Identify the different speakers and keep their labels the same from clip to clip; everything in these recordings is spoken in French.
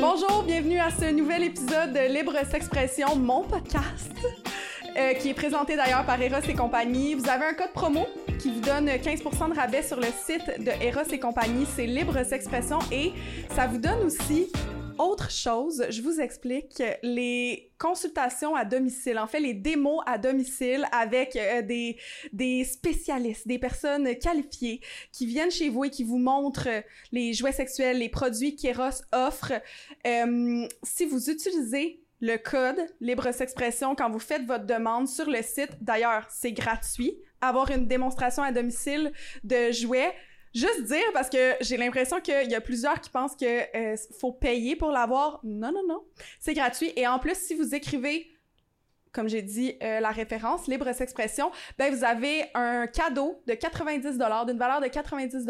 Speaker 1: Bonjour, bienvenue à ce nouvel épisode de Libre S'expression, mon podcast, euh, qui est présenté d'ailleurs par Eros et compagnie. Vous avez un code promo qui vous donne 15% de rabais sur le site de Eros et compagnie, c'est Libre S'expression et ça vous donne aussi autre chose, je vous explique les consultations à domicile, en fait les démos à domicile avec euh, des, des spécialistes, des personnes qualifiées qui viennent chez vous et qui vous montrent les jouets sexuels, les produits qu'Eros offre. Euh, si vous utilisez le code Libre S'expression quand vous faites votre demande sur le site, d'ailleurs c'est gratuit, avoir une démonstration à domicile de jouets, Juste dire, parce que j'ai l'impression qu'il y a plusieurs qui pensent que euh, faut payer pour l'avoir. Non, non, non. C'est gratuit. Et en plus, si vous écrivez comme j'ai dit, euh, la référence, Libre S'expression, ben vous avez un cadeau de 90 d'une valeur de 90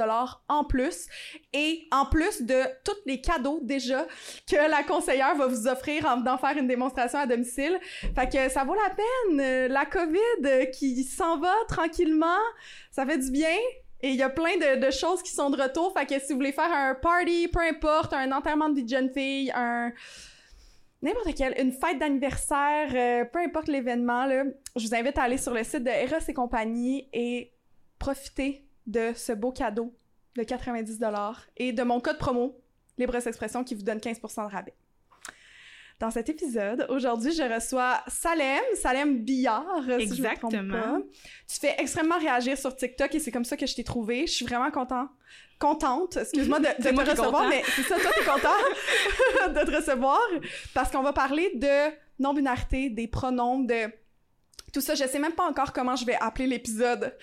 Speaker 1: en plus. Et en plus de tous les cadeaux déjà que la conseillère va vous offrir en venant faire une démonstration à domicile. Fait que ça vaut la peine. Euh, la COVID qui s'en va tranquillement, ça fait du bien. Et il y a plein de, choses qui sont de retour. Fait que si vous voulez faire un party, peu importe, un enterrement de vie de jeune fille, un. N'importe quel, une fête d'anniversaire, euh, peu importe l'événement, je vous invite à aller sur le site de Eros et compagnie et profiter de ce beau cadeau de 90$ et de mon code promo Libre Expression qui vous donne 15% de rabais. Dans cet épisode, aujourd'hui, je reçois Salem, Salem Billard, Exactement. Si je me pas. Tu fais extrêmement réagir sur TikTok et c'est comme ça que je t'ai trouvé. Je suis vraiment content, contente, excuse-moi de, de te recevoir, mais c'est ça, toi, t'es content de te recevoir parce qu'on va parler de non-binarité, des pronoms, de tout ça. Je sais même pas encore comment je vais appeler l'épisode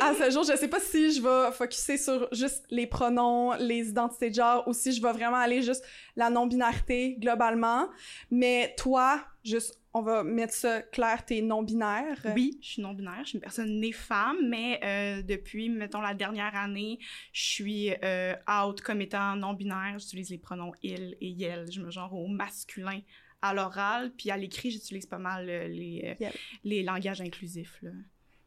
Speaker 1: à, ce jour. Je sais pas si je vais focuser sur juste les pronoms, les identités de genre, ou si je vais vraiment aller juste la non-binarité globalement. Mais toi, juste, on va mettre ça clair, t'es non-binaire.
Speaker 2: Oui, je suis non-binaire. Je suis une personne née femme, mais euh, depuis, mettons, la dernière année, je suis euh, out comme étant non-binaire. J'utilise les pronoms il et yel. Je me genre au masculin à l'oral, puis à l'écrit, j'utilise pas mal euh, les, euh, les langages inclusifs.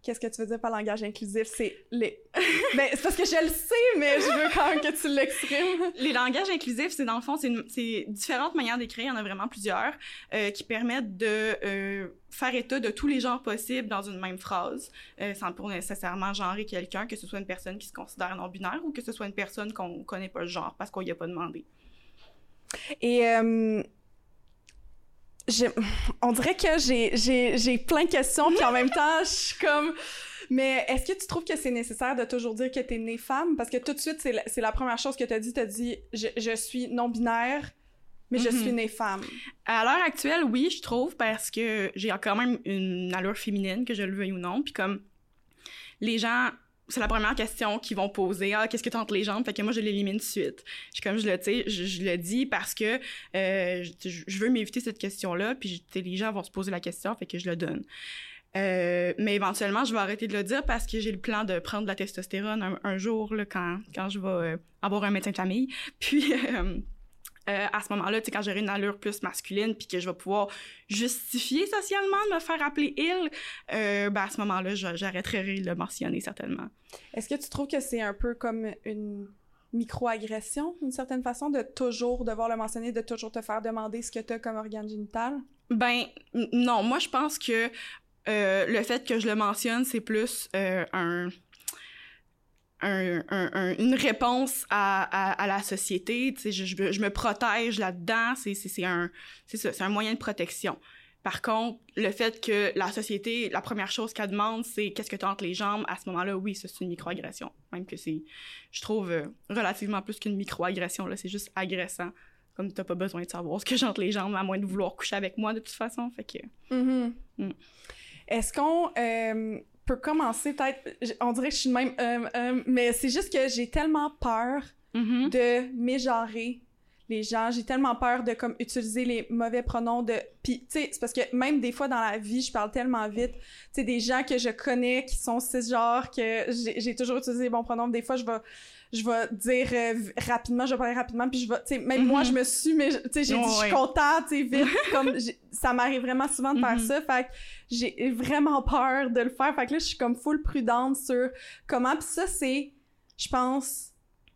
Speaker 1: Qu'est-ce que tu veux dire par langage inclusif? C'est les... ben, c'est parce que je le sais, mais je veux quand même que tu l'exprimes.
Speaker 2: Les langages inclusifs, c'est dans le fond, c'est différentes manières d'écrire, il y en a vraiment plusieurs, euh, qui permettent de faire état de tous les genres possibles dans une même phrase, sans pour nécessairement genrer quelqu'un, que ce soit une personne qui se considère non-binaire ou que ce soit une personne qu'on connaît pas le genre parce qu'on y a pas demandé.
Speaker 1: Et on dirait que j'ai plein de questions, puis en même temps, je suis comme... Mais est-ce que tu trouves que c'est nécessaire de toujours dire que tu es née femme? Parce que tout de suite, c'est la, la, première chose que tu as dit. Tu as dit je, je suis non-binaire, mais je suis mm-hmm. née femme.
Speaker 2: À l'heure actuelle, oui, je trouve, parce que j'ai quand même une allure féminine, que je le veuille ou non. Puis comme les gens c'est la première question qu'ils vont poser. Ah, qu'est-ce que t'as entre les jambes? Fait que moi, je l'élimine de suite. Je, comme je le, dis parce que euh, je, veux m'éviter cette question-là, puis les gens vont se poser la question, fait que je le donne. Euh, mais éventuellement, je vais arrêter de le dire parce que j'ai le plan de prendre de la testostérone un, jour là, quand, quand je vais euh, avoir un médecin de famille. Puis euh, à ce moment-là, tu sais, quand j'aurai une allure plus masculine, puis que je vais pouvoir justifier socialement de me faire appeler il, euh, ben à ce moment-là, j'arrêterai de le mentionner certainement.
Speaker 1: Est-ce que tu trouves que c'est un peu comme une microagression, d'une certaine façon, de toujours devoir le mentionner, de toujours te faire demander ce que tu as comme organe génital?
Speaker 2: Ben, non. Moi, je pense que euh, le fait que je le mentionne, c'est plus un un, une réponse à, à, la société. Tu sais, je, je, me protège là-dedans. C'est, c'est, un, c'est ça, c'est un moyen de protection. Par contre, le fait que la société, la première chose qu'elle demande, c'est qu'est-ce que tu as entre les jambes, à ce moment-là, oui, c'est une microagression. Même que c'est, je trouve, euh, relativement plus qu'une microagression. Là, c'est juste agressant. Comme t'as pas besoin de savoir ce que j'ai entre les jambes, à moins de vouloir coucher avec moi de toute façon. Fait que.
Speaker 1: Mm-hmm. Mm. Est-ce qu'on. Euh, peut commencer peut-être. On dirait que je suis de même. Euh, euh, mais c'est juste que j'ai tellement peur mm-hmm. de mégenrer les gens. J'ai tellement peur de comme utiliser les mauvais pronoms de. Puis, tu sais, c'est parce que même des fois dans la vie, je parle tellement vite. Tu sais, des gens que je connais qui sont cisgenres, que j'ai toujours utilisé les bons pronoms. Des fois, je vais je vais dire euh, rapidement, je vais parler rapidement, puis je vais, tu sais, même moi, je me suis, mais, tu sais, j'ai dit, je suis contente, tu sais, vite, comme, ça m'arrive vraiment souvent de faire mm-hmm. ça, fait que j'ai vraiment peur de le faire, fait que là, je suis comme full prudente sur comment, puis ça, c'est, je pense,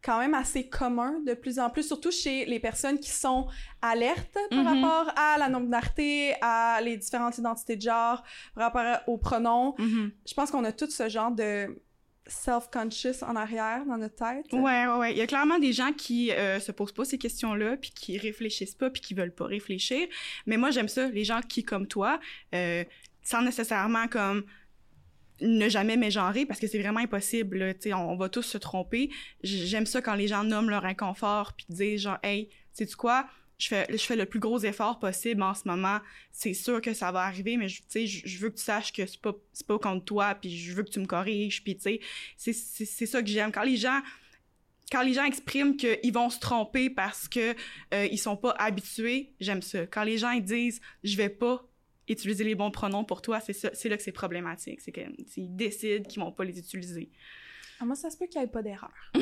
Speaker 1: quand même assez commun de plus en plus, surtout chez les personnes qui sont alertes par mm-hmm. rapport à la non-binarité, à les différentes identités de genre, par rapport aux pronoms. Mm-hmm. Je pense qu'on a tout ce genre de self-conscious en arrière dans notre tête.
Speaker 2: Ouais, ouais, ouais. Il y a clairement des gens qui euh, se posent pas ces questions-là, puis qui réfléchissent pas, puis qui veulent pas réfléchir. Mais moi, j'aime ça, les gens qui, comme toi, euh, sans nécessairement comme ne jamais mégenrer parce que c'est vraiment impossible, sais, on, va tous se tromper. J'aime ça quand les gens nomment leur inconfort puis disent genre hey, sais tu quoi, je fais, je le plus gros effort possible en ce moment. C'est sûr que ça va arriver, mais je, je veux que tu saches que c'est pas, pas contre toi, puis je veux que tu me corriges, puis tu sais, c'est ça que j'aime. Quand les gens quand les gens expriment qu'ils vont se tromper parce que euh, sont pas habitués, j'aime ça. Quand les gens disent je vais pas utiliser les bons pronoms pour toi, c'est là que c'est problématique. C'est qu'ils décident qu'ils vont pas les utiliser.
Speaker 1: Ah, moi, ça se peut qu'il n'y ait pas d'erreur.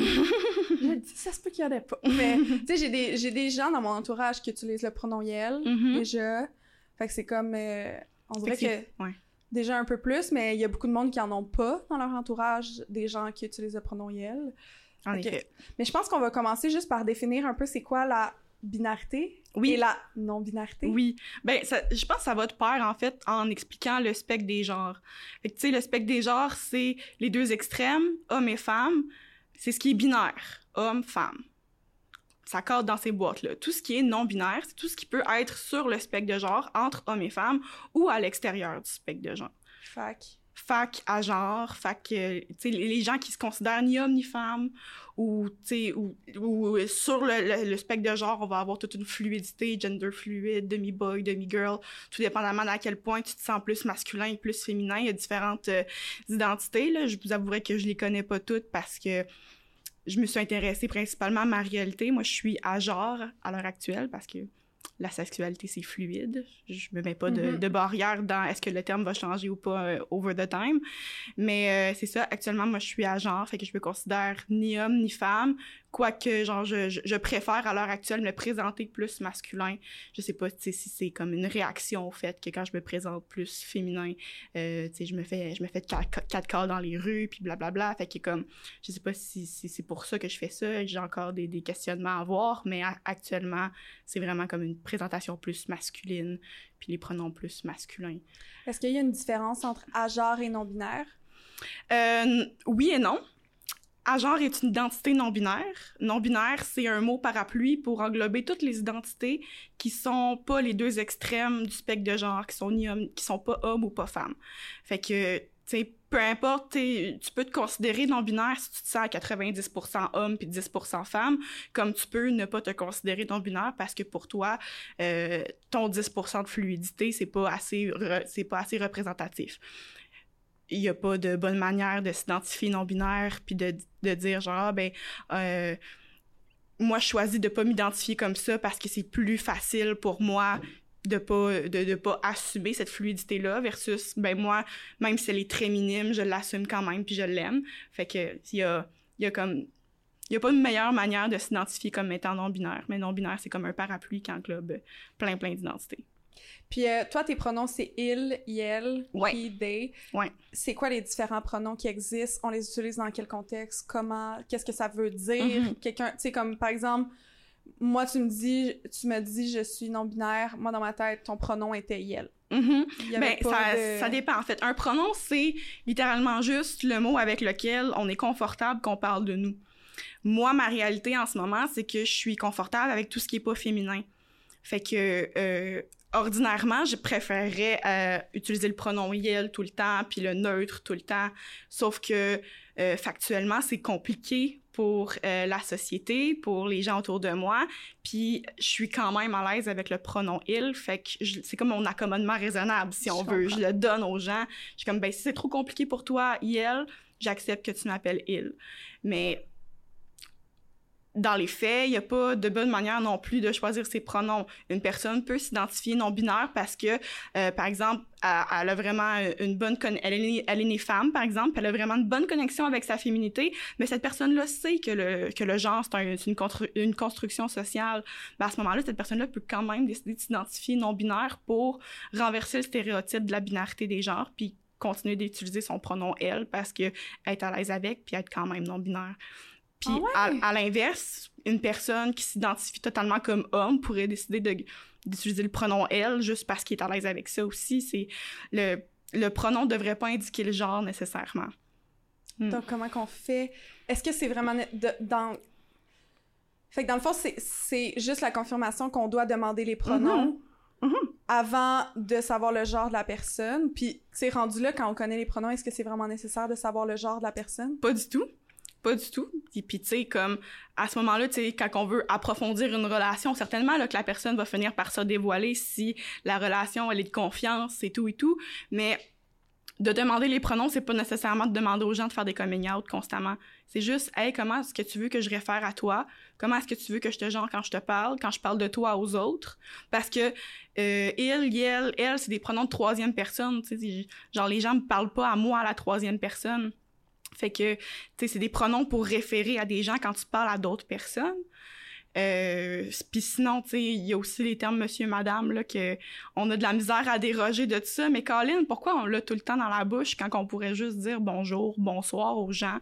Speaker 1: ça se peut qu'il n'y en ait pas. Mais, tu sais, j'ai des, des gens dans mon entourage qui utilisent le pronom Yel, mm-hmm. déjà. Fait que c'est comme... Euh, on dirait que... Déjà un peu plus, mais il y a beaucoup de monde qui en ont pas dans leur entourage, des gens qui utilisent le pronom Yel.
Speaker 2: En effet.
Speaker 1: Mais je pense qu'on va commencer juste par définir un peu c'est quoi la binarité oui. et la non-binarité?
Speaker 2: Oui. Ben, je pense que ça va de pair, en fait, en expliquant le spectre des genres. Fait que, tu sais, le spectre des genres, c'est les deux extrêmes, hommes et femmes. C'est ce qui est binaire, homme, femme. Ça cadre dans ces boîtes-là. Tout ce qui est non-binaire, c'est tout ce qui peut être sur le spectre de genre, entre hommes et femmes, ou à l'extérieur du spectre de genre.
Speaker 1: Fac
Speaker 2: fac à genre, fac, euh, les gens qui se considèrent ni homme ni femme, ou, sur le, spectre de genre, on va avoir toute une fluidité, gender fluide, demi-boy, demi-girl, tout dépendamment à quel point tu te sens plus masculin, plus féminin. Il y a différentes euh, identités, là. Je vous avouerai que je les connais pas toutes parce que je me suis intéressée principalement à ma réalité. Moi, je suis à genre à l'heure actuelle parce que la sexualité, c'est fluide. Je me mets pas de, mm-hmm. de barrière dans est-ce que le terme va changer ou pas euh, over the time. Mais euh, c'est ça, actuellement, moi, je suis à genre, fait que je me considère ni homme ni femme. Quoique, genre, je, je, préfère à l'heure actuelle me présenter plus masculin. Je sais pas si c'est comme une réaction au fait que quand je me présente plus féminin, euh, tu sais, je me fais, je me fais quatre, quatre dans les rues, puis blablabla. Fait que comme, je sais pas si, si c'est pour ça que je fais ça. J'ai encore des, des questionnements à avoir, mais actuellement, c'est vraiment comme une présentation plus masculine, puis les pronoms plus masculins.
Speaker 1: Est-ce qu'il y a une différence entre à genre et non-binaire?
Speaker 2: Euh, oui et non. Agenre est une identité non-binaire. Non-binaire, c'est un mot parapluie pour englober toutes les identités qui sont pas les deux extrêmes du spectre de genre, qui sont ni hommes, qui sont pas hommes ou pas femmes. Fait que, tu sais, peu importe, tu peux te considérer non-binaire si tu te sens à 90% homme puis 10% femme, comme tu peux ne pas te considérer non-binaire parce que pour toi, euh, ton 10% de fluidité, c'est pas assez, c'est pas assez représentatif il n'y a pas de bonne manière de s'identifier non-binaire puis de, de, dire genre, ah, ben, euh, moi, je choisis de pas m'identifier comme ça parce que c'est plus facile pour moi de pas de, de pas assumer cette fluidité là versus ben moi même si elle est très minime je l'assume quand même puis je l'aime. Fait que il y a y a comme il a pas une meilleure manière de s'identifier comme étant non binaire mais non binaire c'est comme un parapluie qui englobe plein plein d'identités
Speaker 1: puis euh, toi, tes pronoms, c'est il, yel,
Speaker 2: ouais.
Speaker 1: he, they.
Speaker 2: Ouais.
Speaker 1: C'est quoi les différents pronoms qui existent? On les utilise dans quel contexte? Comment? Qu'est-ce que ça veut dire? Mm-hmm. Quelqu'un, tu sais, comme par exemple, moi, tu me dis, tu me dis, je suis non-binaire. Moi, dans ma tête, ton pronom était yel.
Speaker 2: Mm-hmm. Ben, ça, ça dépend, en fait. Un pronom, c'est littéralement juste le mot avec lequel on est confortable qu'on parle de nous. Moi, ma réalité en ce moment, c'est que je suis confortable avec tout ce qui est pas féminin. Fait que euh, ordinairement, je préférerais euh, utiliser le pronom yel tout le temps, puis le neutre tout le temps. Sauf que euh, factuellement, c'est compliqué pour euh, la société, pour les gens autour de moi. Puis je suis quand même à l'aise avec le pronom il, fait que c'est comme mon accommodement raisonnable, si on veut. Je le donne aux gens. Je suis comme, ben si c'est trop compliqué pour toi, il, j'accepte que tu m'appelles il. Mais dans les faits, il n'y a pas de bonne manière non plus de choisir ses pronoms. Une personne peut s'identifier non-binaire parce que, euh, par exemple, elle, a vraiment une bonne... Elle est, elle est née femme, par exemple, elle a vraiment une bonne connexion avec sa féminité, mais cette personne-là sait que le, que le genre, c'est une, une, construction sociale. Ben, à ce moment-là, cette personne-là peut quand même décider de s'identifier non-binaire pour renverser le stéréotype de la binarité des genres, puis continuer d'utiliser son pronom « elle » parce qu'elle est à l'aise avec, puis être quand même non-binaire. Puis ah à, l'inverse, une personne qui s'identifie totalement comme homme pourrait décider d'utiliser le pronom elle juste parce qu'il est à l'aise avec ça aussi. C'est le, le pronom devrait pas indiquer le genre nécessairement.
Speaker 1: Hmm. Donc comment qu'on fait? Est-ce que c'est vraiment dans fait que dans le fond, c'est juste la confirmation qu'on doit demander les pronoms mm-hmm. Mm-hmm. avant de savoir le genre de la personne. Puis, c'est rendu là, quand on connaît les pronoms, est-ce que c'est vraiment nécessaire de savoir le genre de la personne?
Speaker 2: Pas du tout. Pas du tout. Et puis, tu sais, comme, à ce moment-là, tu sais, quand on veut approfondir une relation, certainement, là, que la personne va finir par se dévoiler si la relation, elle est de confiance et tout et tout. Mais de demander les pronoms, c'est pas nécessairement de demander aux gens de faire des coming out constamment. C'est juste, hey, comment est-ce que tu veux que je réfère à toi? Comment est-ce que tu veux que je te genre quand je te parle, quand je parle de toi aux autres? Parce que euh, il, elle, elle, c'est des pronoms de troisième personne. Genre, les gens me parlent pas à moi à la troisième personne. Fait que, c'est des pronoms pour référer à des gens quand tu parles à d'autres personnes. Euh, puis sinon, tu il y a aussi les termes monsieur, madame, là, on a de la misère à déroger de tout ça. Mais Colin, pourquoi on l'a tout le temps dans la bouche quand on pourrait juste dire bonjour, bonsoir aux gens?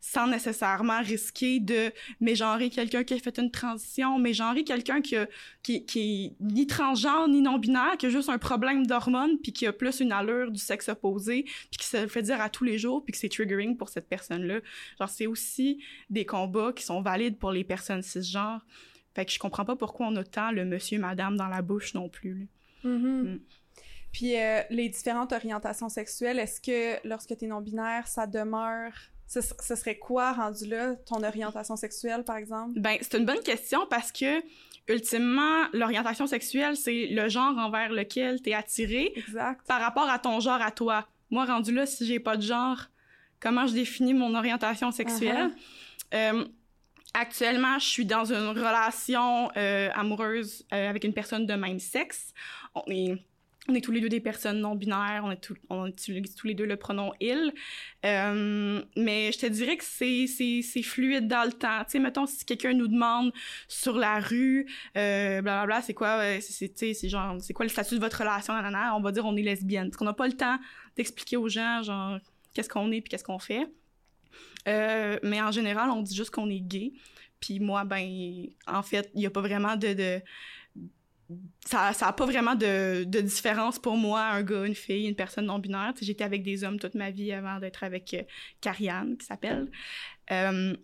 Speaker 2: Sans nécessairement risquer de mégenrer quelqu'un qui a fait une transition, mégenrer quelqu'un qui, qui, qui est ni transgenre ni non-binaire, qui a juste un problème d'hormones, puis qui a plus une allure du sexe opposé, puis qui se fait dire à tous les jours, puis que c'est triggering pour cette personne-là. Genre, c'est aussi des combats qui sont valides pour les personnes cisgenres. Fait que je comprends pas pourquoi on a tant le monsieur, madame dans la bouche non plus.
Speaker 1: Mm-hmm. Mm. Puis euh, les différentes orientations sexuelles, est-ce que lorsque tu es non-binaire, ça demeure ce, serait quoi, rendu là, ton orientation sexuelle, par exemple?
Speaker 2: Ben, c'est une bonne question parce que, ultimement, l'orientation sexuelle, c'est le genre envers lequel t'es attiré.
Speaker 1: Exact.
Speaker 2: Par rapport à ton genre à toi. Moi, rendu là, si j'ai pas de genre, comment je définis mon orientation sexuelle? Uh-huh. Euh, actuellement, je suis dans une relation euh, amoureuse euh, avec une personne de même sexe. On est on est tous les deux des personnes non binaires, on, est on utilise tous les deux le pronom il. Euh, mais je te dirais que c'est, c'est, c'est fluide dans le temps. Tu sais, mettons, si quelqu'un nous demande sur la rue, euh, blablabla, c'est quoi, euh, c'est, c'est, genre, c'est quoi le statut de votre relation, nanana, on va dire on est lesbienne. Parce qu'on n'a pas le temps d'expliquer aux gens, genre, qu'est-ce qu'on est puis qu'est-ce qu'on fait. Euh, mais en général, on dit juste qu'on est gay. Puis moi, ben, en fait, il n'y a pas vraiment de ça n'a pas vraiment de, de, différence pour moi, un gars, une fille, une personne non-binaire. J'étais avec des hommes toute ma vie avant d'être avec euh, Karianne, qui s'appelle. Euh,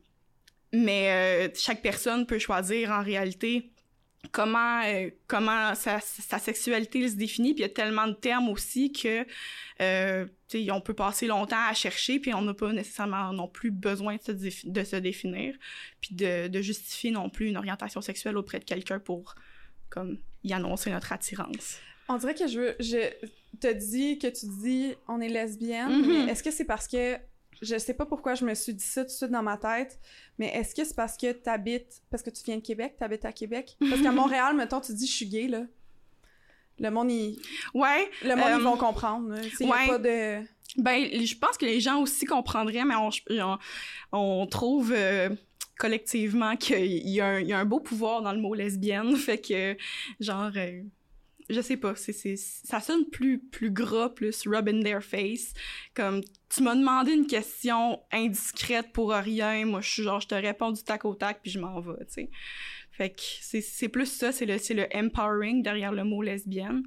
Speaker 2: mais euh, chaque personne peut choisir en réalité comment, euh, comment sa, sa, sexualité se définit. Puis il y a tellement de termes aussi que on peut passer longtemps à chercher, puis on n'a pas nécessairement non plus besoin de se, de se définir, puis de, de justifier non plus une orientation sexuelle auprès de quelqu'un pour comme y annoncer notre attirance.
Speaker 1: On dirait que je veux, je te dis que tu dis on est lesbienne, mm-hmm. mais est-ce que c'est parce que je sais pas pourquoi je me suis dit ça tout de suite dans ma tête, mais est-ce que c'est parce que tu habites parce que tu viens de Québec, tu habites à Québec? Parce qu'à Montréal, mettons, tu dis je suis gay là. Le monde il
Speaker 2: Ouais,
Speaker 1: le monde ils vont euh, comprendre, il ouais. pas de
Speaker 2: ben je pense que les gens aussi comprendraient mais on on, trouve euh, collectivement qu'il y, a un beau pouvoir dans le mot lesbienne, fait que genre euh, je sais pas, ça sonne plus plus gras, plus rub in their face, comme tu m'as demandé une question indiscrète pour rien, moi je suis genre je te réponds du tac au tac puis je m'en vais, tu sais. Fait que c'est plus ça, c'est le c'est le empowering derrière le mot lesbienne.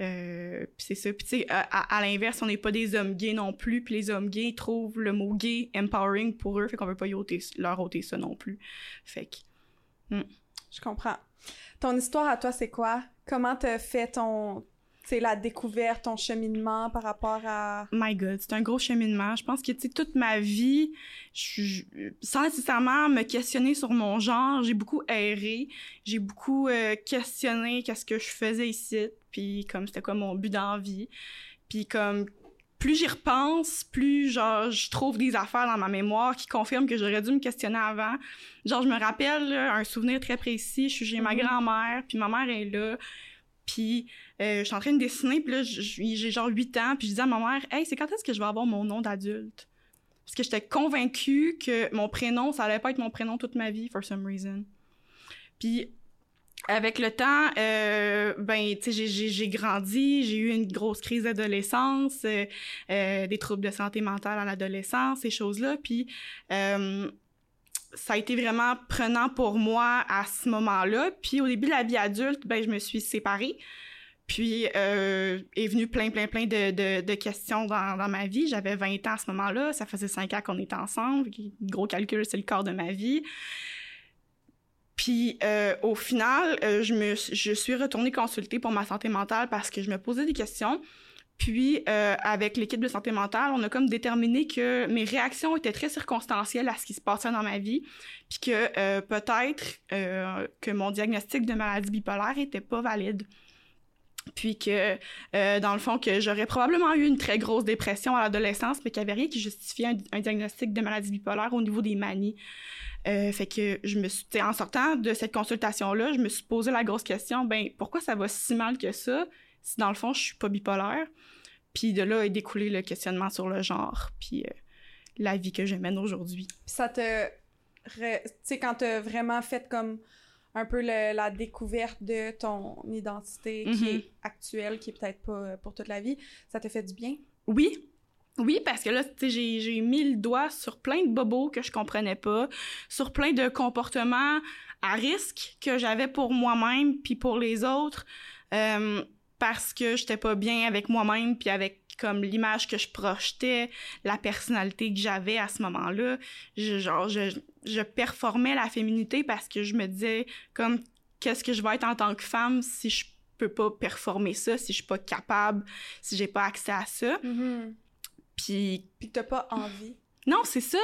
Speaker 2: Euh, puis c'est ça. Puis tu sais, à, l'inverse, on n'est pas des hommes gays non plus. Puis les hommes gays trouvent le mot gay empowering pour eux, fait qu'on veut pas y ôter, leur ôter ça non plus. Fait que...
Speaker 1: Hmm. Je comprends. Ton histoire à toi, c'est quoi? Comment t'as fait ton, c'est la découverte, ton cheminement par rapport à...
Speaker 2: My God, c'est un gros cheminement. Je pense que, tu sais, toute ma vie, je, sans nécessairement me questionner sur mon genre, j'ai beaucoup erré, j'ai beaucoup euh, questionné qu'est-ce que je faisais ici, puis comme c'était quoi mon but dans vie. Puis comme plus j'y repense, plus genre je trouve des affaires dans ma mémoire qui confirment que j'aurais dû me questionner avant. Genre je me rappelle un souvenir très précis, je suis chez ma mm-hmm. grand-mère, puis ma mère est là, puis euh, je suis en train de dessiner, puis là j'ai genre 8 ans, puis je dis à ma mère "Hey, c'est quand est-ce que je vais avoir mon nom d'adulte Parce que j'étais convaincue que mon prénom, ça allait pas être mon prénom toute ma vie for some reason. Puis avec le temps, euh, ben, tu sais, j'ai grandi, j'ai eu une grosse crise d'adolescence, euh, euh, des troubles de santé mentale à l'adolescence, ces choses-là, puis ça a été vraiment prenant pour moi à ce moment-là. Puis au début de la vie adulte, ben, je me suis séparée. Puis est venu plein, plein, plein de questions dans, dans, ma vie. J'avais 20 ans à ce moment-là. Ça faisait 5 ans qu'on était ensemble. Gros calcul, c'est le corps de ma vie. Puis euh, au final, euh, je me je suis retournée consulter pour ma santé mentale parce que je me posais des questions. Puis euh, avec l'équipe de santé mentale, on a comme déterminé que mes réactions étaient très circonstancielles à ce qui se passait dans ma vie, puis que peut-être que mon diagnostic de maladie bipolaire était pas valide. Puis que dans le fond que j'aurais probablement eu une très grosse dépression à l'adolescence mais qu'il n'y avait rien qui justifiait un, un, diagnostic de maladie bipolaire au niveau des manies euh, fait que je me suis, en sortant de cette consultation-là, je me suis posé la grosse question, ben pourquoi ça va si mal que ça si dans le fond je suis pas bipolaire? Puis de là est découlé le questionnement sur le genre, puis euh, la vie que je mène aujourd'hui.
Speaker 1: Ça te, tu sais quand t'as vraiment fait comme un peu la découverte de ton identité qui mm-hmm. est actuelle, qui est peut-être pas euh, pour toute la vie, ça te fait du bien?
Speaker 2: Oui, oui, parce que là, sais, j'ai mis le doigt sur plein de bobos que je comprenais pas, sur plein de comportements à risque que j'avais pour moi-même puis pour les autres, euh, parce que j'étais pas bien avec moi-même puis avec comme l'image que je projetais, la personnalité que j'avais à ce moment-là. Je, genre, je, je performais la féminité parce que je me disais comme qu'est-ce que je vais être en tant que femme si je peux pas performer ça, si je suis pas capable, si j'ai pas accès à ça.
Speaker 1: Mm-hmm.
Speaker 2: Puis...
Speaker 1: Puis t'as pas envie.
Speaker 2: Non, c'est ça.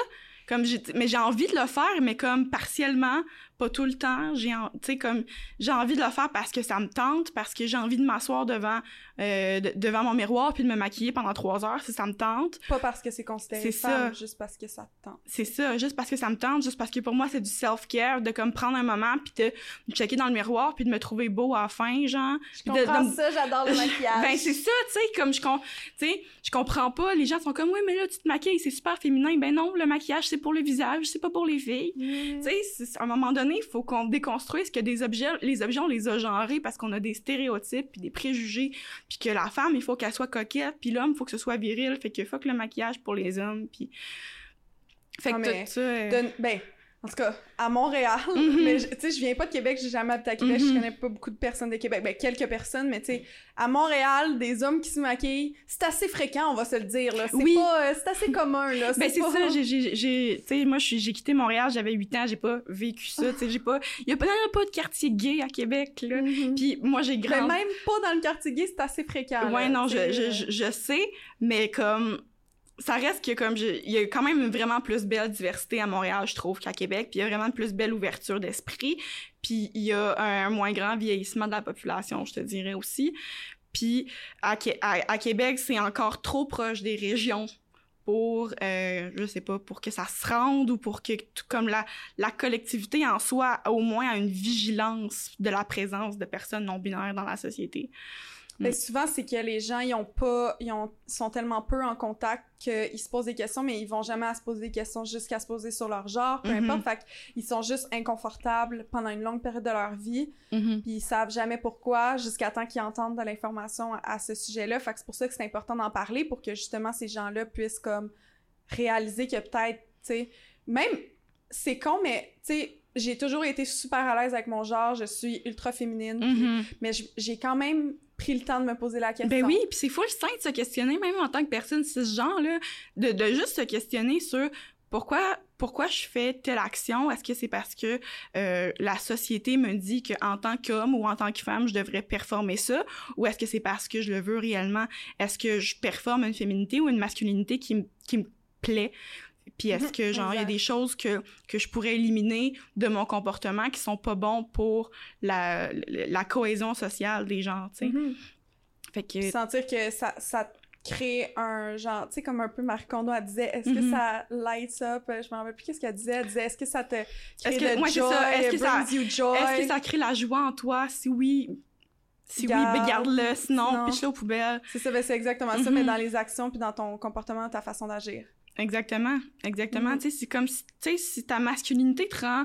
Speaker 2: Comme j'ai, mais j'ai envie de le faire, mais comme partiellement, pas tout le temps. J'ai, tu comme j'ai envie de le faire parce que ça me tente, parce que j'ai envie de m'asseoir devant euh, devant mon miroir puis de me maquiller pendant trois heures si ça me tente.
Speaker 1: Pas parce que c'est considéré c'est ça. juste parce que ça te tente.
Speaker 2: C'est ça, juste parce que ça me tente, juste parce que pour moi c'est du self-care de comme prendre un moment puis de checker dans le miroir puis de me trouver beau à la fin, genre.
Speaker 1: Je comprends ça, j'adore le maquillage.
Speaker 2: ben c'est ça, tu sais, comme je tu sais, je comprends pas, les gens sont comme oui, mais là tu te maquilles, c'est super féminin. Ben non, le maquillage c'est pour le visage, c'est pas pour les filles. Mm. Tu sais, à un moment donné, il faut qu'on déconstruise que des objets, les objets, on les a genrés parce qu'on a des stéréotypes puis des préjugés, puis que la femme, il faut qu'elle soit coquette, puis l'homme, il faut que ce soit viril, fait que fuck le maquillage pour les hommes, puis...
Speaker 1: Fait que tout ça... Ben, en tout cas, à Montréal, mhm. mais tu sais, je viens pas de Québec, j'ai jamais habité à Québec, je mhm. connais pas beaucoup de personnes de Québec, ben quelques personnes, mais tu sais, à Montréal, des hommes qui se maquillent, c'est assez fréquent, on va se le dire là. C'est oui. pas, euh, c'est assez commun là.
Speaker 2: Ben c'est ça, j'ai, tu sais, moi j'ai quitté Montréal, j'avais 8 ans, j'ai pas vécu ça, tu sais, j'ai pas, il y a pas, pas de quartier gay à Québec là. Mhm. Puis moi j'ai grandi.
Speaker 1: Mais même pas dans le quartier gay, c'est assez fréquent.
Speaker 2: Ouais, non, je, je, je sais, mais comme ça reste que comme il y a quand même vraiment plus belle diversité à Montréal, je trouve, qu'à Québec, puis il y a vraiment plus belle ouverture d'esprit, puis il y a un, moins grand vieillissement de la population, je te dirais aussi. Puis à, à, Québec, c'est encore trop proche des régions pour, euh, je sais pas, pour que ça se rende ou pour que, comme la, collectivité en soi, au moins, a une vigilance de la présence de personnes non binaires dans la société.
Speaker 1: Mais mm. souvent, c'est que les gens, ils ont pas, ils ont, sont tellement peu en contact qu'ils se posent des questions, mais ils vont jamais à se poser des questions jusqu'à se poser sur leur genre, peu mm-hmm. importe. Fait qu'ils sont juste inconfortables pendant une longue période de leur vie,
Speaker 2: mm-hmm.
Speaker 1: puis ils savent jamais pourquoi, jusqu'à temps qu'ils entendent de l'information à, ce sujet-là. Fait que c'est pour ça que c'est important d'en parler, pour que justement ces gens-là puissent comme réaliser que peut-être, tu sais, même, c'est con, mais tu sais, j'ai toujours été super à l'aise avec mon genre, je suis ultra féminine,
Speaker 2: mm-hmm.
Speaker 1: mais j'ai quand même pris le temps de me poser la question.
Speaker 2: Ben oui, puis c'est fou le sain de se questionner, même en tant que personne cisgenre, de, de juste se questionner sur pourquoi pourquoi je fais telle action? Est-ce que c'est parce que euh, la société me dit que en tant qu'homme ou en tant que femme, je devrais performer ça? Ou est-ce que c'est parce que je le veux réellement? Est-ce que je performe une féminité ou une masculinité qui, qui me plaît? Puis est-ce mhm, que, genre, il y a des choses que, que je pourrais éliminer de mon comportement qui sont pas bons pour la, la cohésion sociale des gens, tu sais?
Speaker 1: Mhm. Fait que... Sentir que ça, ça, créer un genre, tu sais, comme un peu Marie Kondo, elle disait, est-ce que
Speaker 2: Mhm.
Speaker 1: ça lights up, je me rappelle plus qu'est-ce qu'elle disait, elle disait, est-ce que ça te crée
Speaker 2: Est-ce que-
Speaker 1: de
Speaker 2: ouais,
Speaker 1: joy,
Speaker 2: ça. Est-ce que? Est-ce que ça crée la joie en toi? Si oui, si
Speaker 1: Garde.
Speaker 2: oui, ben garde-le. Sinon, pitch-le aux poubelles.
Speaker 1: C'est ça, ben c'est exactement ça, mais dans les actions puis dans ton comportement, ta façon d'agir.
Speaker 2: Exactement, exactement.
Speaker 1: Mhm.
Speaker 2: Tu sais, c'est comme si, tu sais, si ta masculinité te rend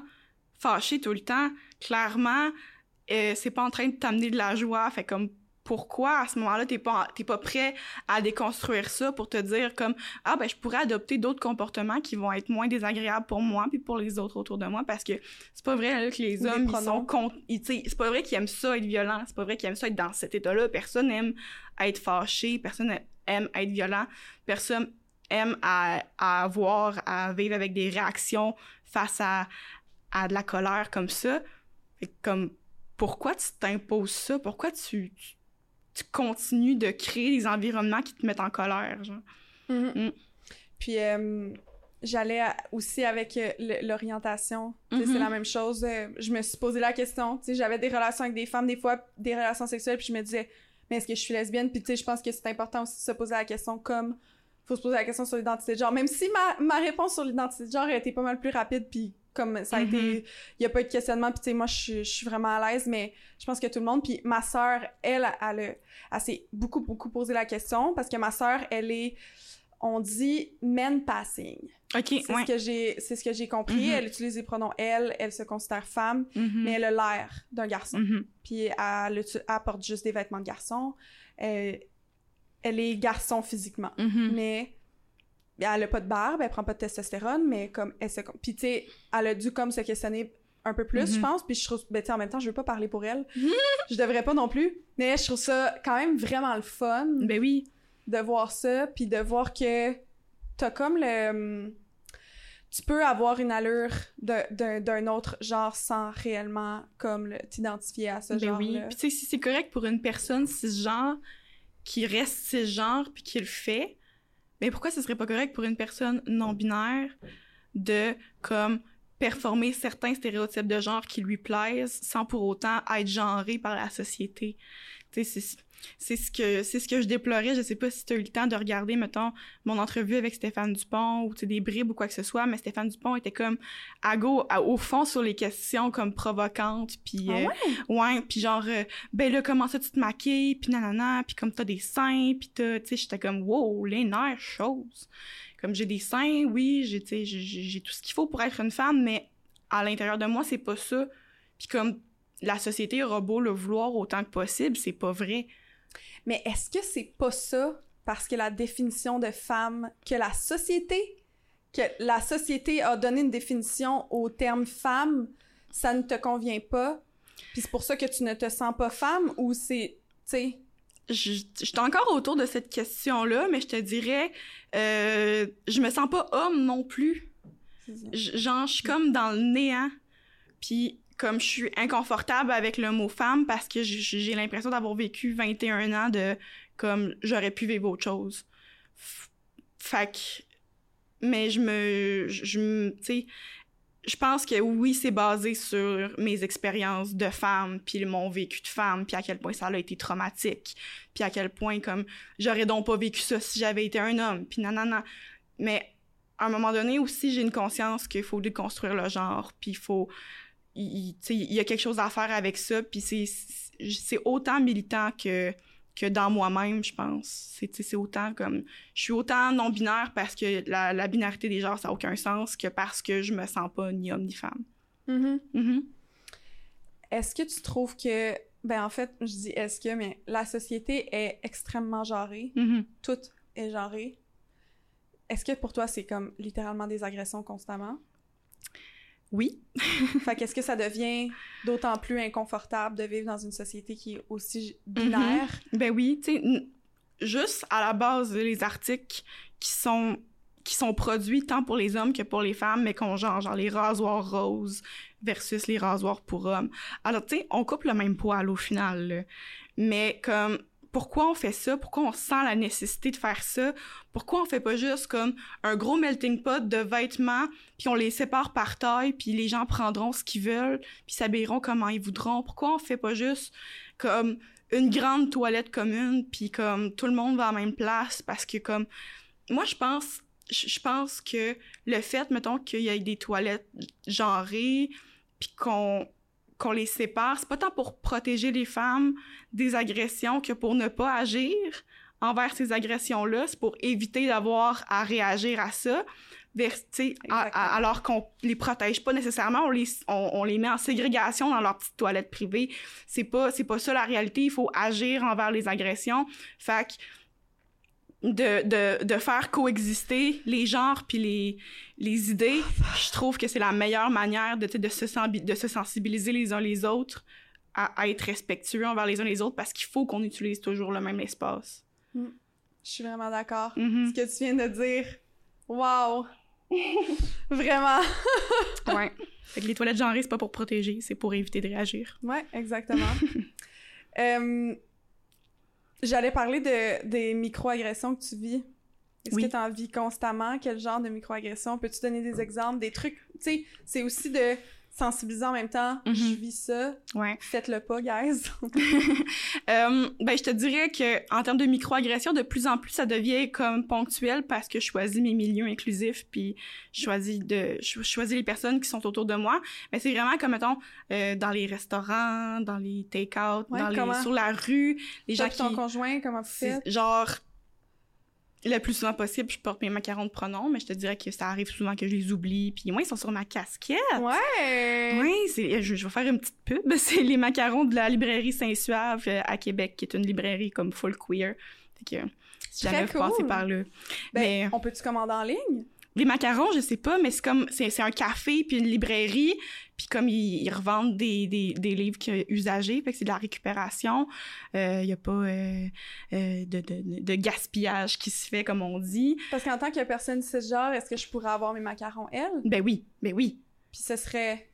Speaker 2: fâché tout le temps, clairement, euh, c'est pas en train de t'amener de la joie. Fait comme, pourquoi à ce moment-là, t'es pas, t'es pas prêt à déconstruire ça pour te dire comme, ah ben, je pourrais adopter d'autres comportements qui vont être moins désagréables pour moi puis pour les autres autour de moi parce que c'est pas vrai là, que les
Speaker 1: Ou
Speaker 2: hommes, ils sont contre, ils- tu sais, c'est pas vrai qu'ils aiment ça être violent, c'est pas vrai qu'ils aiment ça être dans cet état-là. Personne aime être fâché, personne aime être violent, personne aime à, à avoir à vivre avec des réactions face à, à de la colère comme ça. Comme, pourquoi tu t'imposes ça? Pourquoi tu, tu, tu continues de créer des environnements qui te mettent en colère, genre? Mm.
Speaker 1: Puis euh, j'allais aussi avec euh, l'orientation. C'est la même chose. euh, je me suis posé la question. J'avais des relations avec des femmes, des fois, des relations sexuelles, puis je me disais, mais est-ce que je suis lesbienne? Puis tu sais, je pense que c'est important aussi de se poser la question comme faut se poser la question sur l'identité de genre. Même si ma, ma réponse sur l'identité de genre a été pas mal plus rapide, puis comme ça a
Speaker 2: Mhm.
Speaker 1: été... Il y a pas eu de questionnement, puis tu sais, moi, je suis- je suis vraiment à l'aise, mais je pense que tout le monde... Puis ma sœur, elle, elle, a- elle s'est beaucoup, beaucoup posé la question, parce que ma sœur, elle est... On dit men passing.
Speaker 2: OK,
Speaker 1: C'est
Speaker 2: ouais.
Speaker 1: ce que j'ai, c'est ce que j'ai compris.
Speaker 2: Mhm.
Speaker 1: Elle utilise les pronoms elle, elle se considère femme,
Speaker 2: Mhm.
Speaker 1: mais elle a l'air d'un garçon.
Speaker 2: Mhm.
Speaker 1: Puis elle, elle porte juste des vêtements de garçon. Elle, elle est garçon physiquement,
Speaker 2: Mhm.
Speaker 1: mais elle a pas de barbe, elle prend pas de testostérone, mais comme elle se, puis tu sais, elle a dû comme se questionner un peu plus,
Speaker 2: Mhm.
Speaker 1: je pense. Puis je trouve, ben en même temps, je veux pas parler pour elle, je devrais pas non plus, mais je trouve ça quand même vraiment le fun
Speaker 2: Ben oui.
Speaker 1: de voir ça, puis de voir que t'as comme le... hum, Tu peux avoir une allure d'un autre genre sans réellement comme t'identifier à ce
Speaker 2: Ben
Speaker 1: genre-là.
Speaker 2: oui. Puis tu sais, si c'est correct pour une personne cisgenre qui reste cisgenre puis qui le fait, mais pourquoi ce serait pas correct pour une personne non-binaire de, comme, performer certains stéréotypes de genre qui lui plaisent sans pour autant être genré par la société? C'est... C'est ce que c'est ce que je déplorais. Je sais pas si tu as eu le temps de regarder, mettons, mon entrevue avec Stéphane Dupont ou des bribes ou quoi que ce soit, mais Stéphane Dupont était comme à go, à- au fond sur les questions comme provocantes, puis
Speaker 1: Ah
Speaker 2: euh,
Speaker 1: ouais?
Speaker 2: Puis genre, euh, ben là, comment ça tu te maquilles, puis nanana, puis comme t'as des seins, puis t'as, tu sais, j'étais comme, wow, les nerfs, chose. Comme j'ai des seins, oui, j'ai j'ai tout ce qu'il faut pour être une femme, mais à l'intérieur de moi, c'est pas ça. Puis comme la société aura beau le vouloir autant que possible, c'est pas vrai.
Speaker 1: Mais est-ce que c'est pas ça parce que la définition de femme que la société que la société a donné une définition au terme femme, ça ne te convient pas, puis c'est pour ça que tu ne te sens pas femme ou c'est, tu sais,
Speaker 2: Je J'étais encore autour de cette question-là, mais je te dirais, euh, je me sens pas homme non plus. Genre je suis comme dans le néant puis comme je suis inconfortable avec le mot femme parce que j'ai l'impression d'avoir vécu 21 ans de comme j'aurais pu vivre autre chose. F- fait que mais je me je tu sais je pense que oui c'est basé sur mes expériences de femme puis mon vécu de femme puis à quel point ça a été traumatique puis à quel point comme j'aurais donc pas vécu ça si j'avais été un homme puis non mais à un moment donné aussi, j'ai une conscience qu'il faut déconstruire le genre, puis il faut... Il, y a quelque chose à faire avec ça, puis c'est, autant militant que, que dans moi-même, je pense. C'est, autant comme... Je suis autant non-binaire parce que la, la binarité des genres, ça n'a aucun sens, que parce que je me sens pas ni homme ni femme.
Speaker 1: Mhm.
Speaker 2: Mhm.
Speaker 1: Est-ce que tu trouves que ben en fait, je dis est-ce que mais la société est extrêmement genrée,
Speaker 2: Mhm.
Speaker 1: tout est genré. Est-ce que pour toi c'est comme littéralement des agressions constamment?
Speaker 2: Oui.
Speaker 1: Fait qu'est-ce que ça devient d'autant plus inconfortable de vivre dans une société qui est aussi binaire?
Speaker 2: Ben oui, tu sais, juste à la base, les articles qui sont qui sont produits tant pour les hommes que pour les femmes, mais qu'on genre, genre les rasoirs roses versus les rasoirs pour hommes. Alors, tu sais, on coupe le même poil au final, là. Mais comme, pourquoi on fait ça? Pourquoi on sent la nécessité de faire ça? Pourquoi on fait pas juste comme un gros melting pot de vêtements, puis on les sépare par taille, puis les gens prendront ce qu'ils veulent, puis s'habilleront comment ils voudront? Pourquoi on fait pas juste comme une grande toilette commune, puis comme tout le monde va à la même place, parce que comme moi je pense je pense que le fait mettons qu'il y ait des toilettes genrées puis qu'on qu'on les sépare c'est pas tant pour protéger les femmes des agressions que pour ne pas agir envers ces agressions là c'est pour éviter d'avoir à réagir à ça vers, à- à- alors qu'on les protège pas nécessairement, on les, on, on les met en ségrégation dans leur petite toilette privée. C'est pas, c'est pas ça la réalité. Il faut agir envers les agressions. Fait que de, de, de faire coexister les genres puis les, les idées, je trouve que c'est la meilleure manière de, de, se, senbi- de se sensibiliser les uns les autres à, à être respectueux envers les uns les autres parce qu'il faut qu'on utilise toujours le même espace.
Speaker 1: Je suis vraiment d'accord.
Speaker 2: Mhm.
Speaker 1: Ce que tu viens de dire, wow! Vraiment!
Speaker 2: Ouais. Fait que les toilettes genrées, c'est pas pour protéger, c'est pour éviter de réagir.
Speaker 1: Ouais, exactement. Euh, J'allais parler de, des microagressions que tu vis. Est-ce
Speaker 2: Oui.
Speaker 1: que tu en vis constamment? Quel genre de microagressions? Peux-tu donner des exemples, des trucs? Tu sais, c'est aussi de sensibiliser en même temps.
Speaker 2: Mhm.
Speaker 1: Je vis ça.
Speaker 2: Ouais.
Speaker 1: Faites-le pas, guys.
Speaker 2: Euh, ben, je te dirais que en termes de microagression, de plus en plus, ça devient comme ponctuel parce que je choisis mes milieux inclusifs, puis je choisis de, je choisis les personnes qui sont autour de moi. Mais c'est vraiment comme mettons euh, dans les restaurants, dans les take-out,
Speaker 1: Ouais,
Speaker 2: dans les, sur la rue, les gens
Speaker 1: pis ton
Speaker 2: qui,
Speaker 1: conjoint, comment vous faites?
Speaker 2: genre le plus souvent possible, je porte mes macarons de pronom, mais je te dirais que ça arrive souvent que je les oublie, puis moi ils sont sur ma casquette.
Speaker 1: Ouais!
Speaker 2: Oui, c'est, je, je vais faire une petite pub. C'est les macarons de la librairie Saint-Suave euh, à Québec, qui est une librairie comme full queer. Fait que si jamais vous
Speaker 1: cool.
Speaker 2: par là.
Speaker 1: Ben,
Speaker 2: mais
Speaker 1: on peut-tu commander en ligne?
Speaker 2: les macarons, je sais pas, mais c'est comme c'est un café puis une librairie, puis comme ils, ils revendent des, des, des livres que- usagés, fait que c'est de la récupération. Il y a pas euh, euh, de, de, de gaspillage qui se fait comme on dit.
Speaker 1: Parce qu'en tant que personne cisgenre, est-ce que je pourrais avoir mes macarons, elle?
Speaker 2: Ben oui, ben oui.
Speaker 1: Puis ce serait...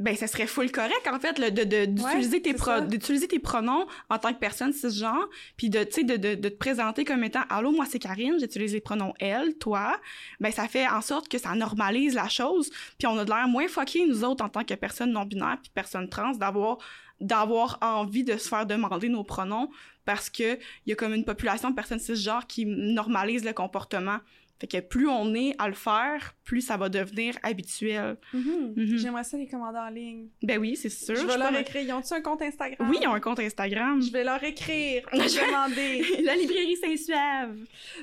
Speaker 2: Ben, ça serait full correct, en fait, là, de, d'utiliser,
Speaker 1: Ouais,
Speaker 2: tes
Speaker 1: c'est
Speaker 2: pro-
Speaker 1: ça.
Speaker 2: d'utiliser tes pronoms en tant que personne cisgenre, puis de, tu sais, de, de, de te présenter comme étant « Allô, moi, c'est Karine, j'utilise les pronoms « elle »,« toi », ben, ça fait en sorte que ça normalise la chose, puis on a de l'air moins fuckés, nous autres, en tant que personnes non-binaires puis personnes trans, d'avoir d'avoir envie de se faire demander nos pronoms parce que il y a comme une population de personnes cisgenres qui normalise le comportement. Fait que plus on est à le faire, plus ça va devenir habituel.
Speaker 1: Mhm.
Speaker 2: Mhm.
Speaker 1: J'aimerais ça les commander en ligne.
Speaker 2: Ben oui, c'est sûr.
Speaker 1: je
Speaker 2: je
Speaker 1: vais leur
Speaker 2: pourrais-
Speaker 1: écrire. Ils ont-tu un compte Instagram?
Speaker 2: Oui, ils ont un compte Instagram.
Speaker 1: Je vais leur écrire.
Speaker 2: Je vais-
Speaker 1: demander.
Speaker 2: La librairie Saint-Suave.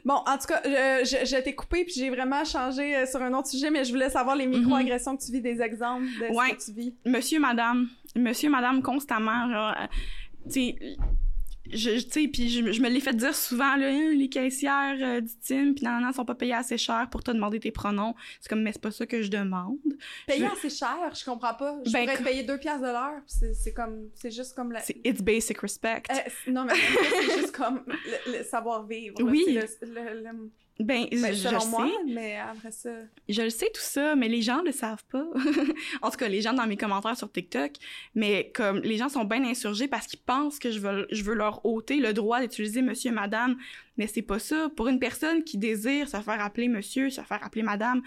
Speaker 1: Bon, en tout cas, euh, je, je t'ai coupé puis j'ai vraiment changé euh, sur un autre sujet, mais je voulais savoir les microagressions que tu vis, des exemples de
Speaker 2: Ouais.
Speaker 1: ce que tu vis.
Speaker 2: Monsieur, madame. Monsieur, madame, constamment. Genre, euh, tu sais, je, je- tu sais, puis je, je me l'ai fait dire souvent, là, Hein, les caissières euh, d'ITIM, puis non, non, sont pas payées assez cher pour te demander tes pronoms. C'est comme, mais c'est pas ça que je demande. Je-
Speaker 1: c'est cher, je comprends pas. Je
Speaker 2: Ben,
Speaker 1: pourrais être payé deux piastres de l'heure, c'est comme, c'est juste comme la...
Speaker 2: C'est it's basic respect.
Speaker 1: Euh, non, mais c'est juste comme le, le savoir-vivre.
Speaker 2: Oui. Ben,
Speaker 1: ben,
Speaker 2: je,
Speaker 1: selon
Speaker 2: je
Speaker 1: moi,
Speaker 2: sais.
Speaker 1: mais après ça...
Speaker 2: Je le sais tout ça, mais les gens le savent pas. en tout cas, les gens dans mes commentaires sur TikTok, mais comme les gens sont bien insurgés parce qu'ils pensent que je veux, je veux leur ôter le droit d'utiliser monsieur madame, mais c'est pas ça. Pour une personne qui désire se faire appeler monsieur, se faire appeler madame,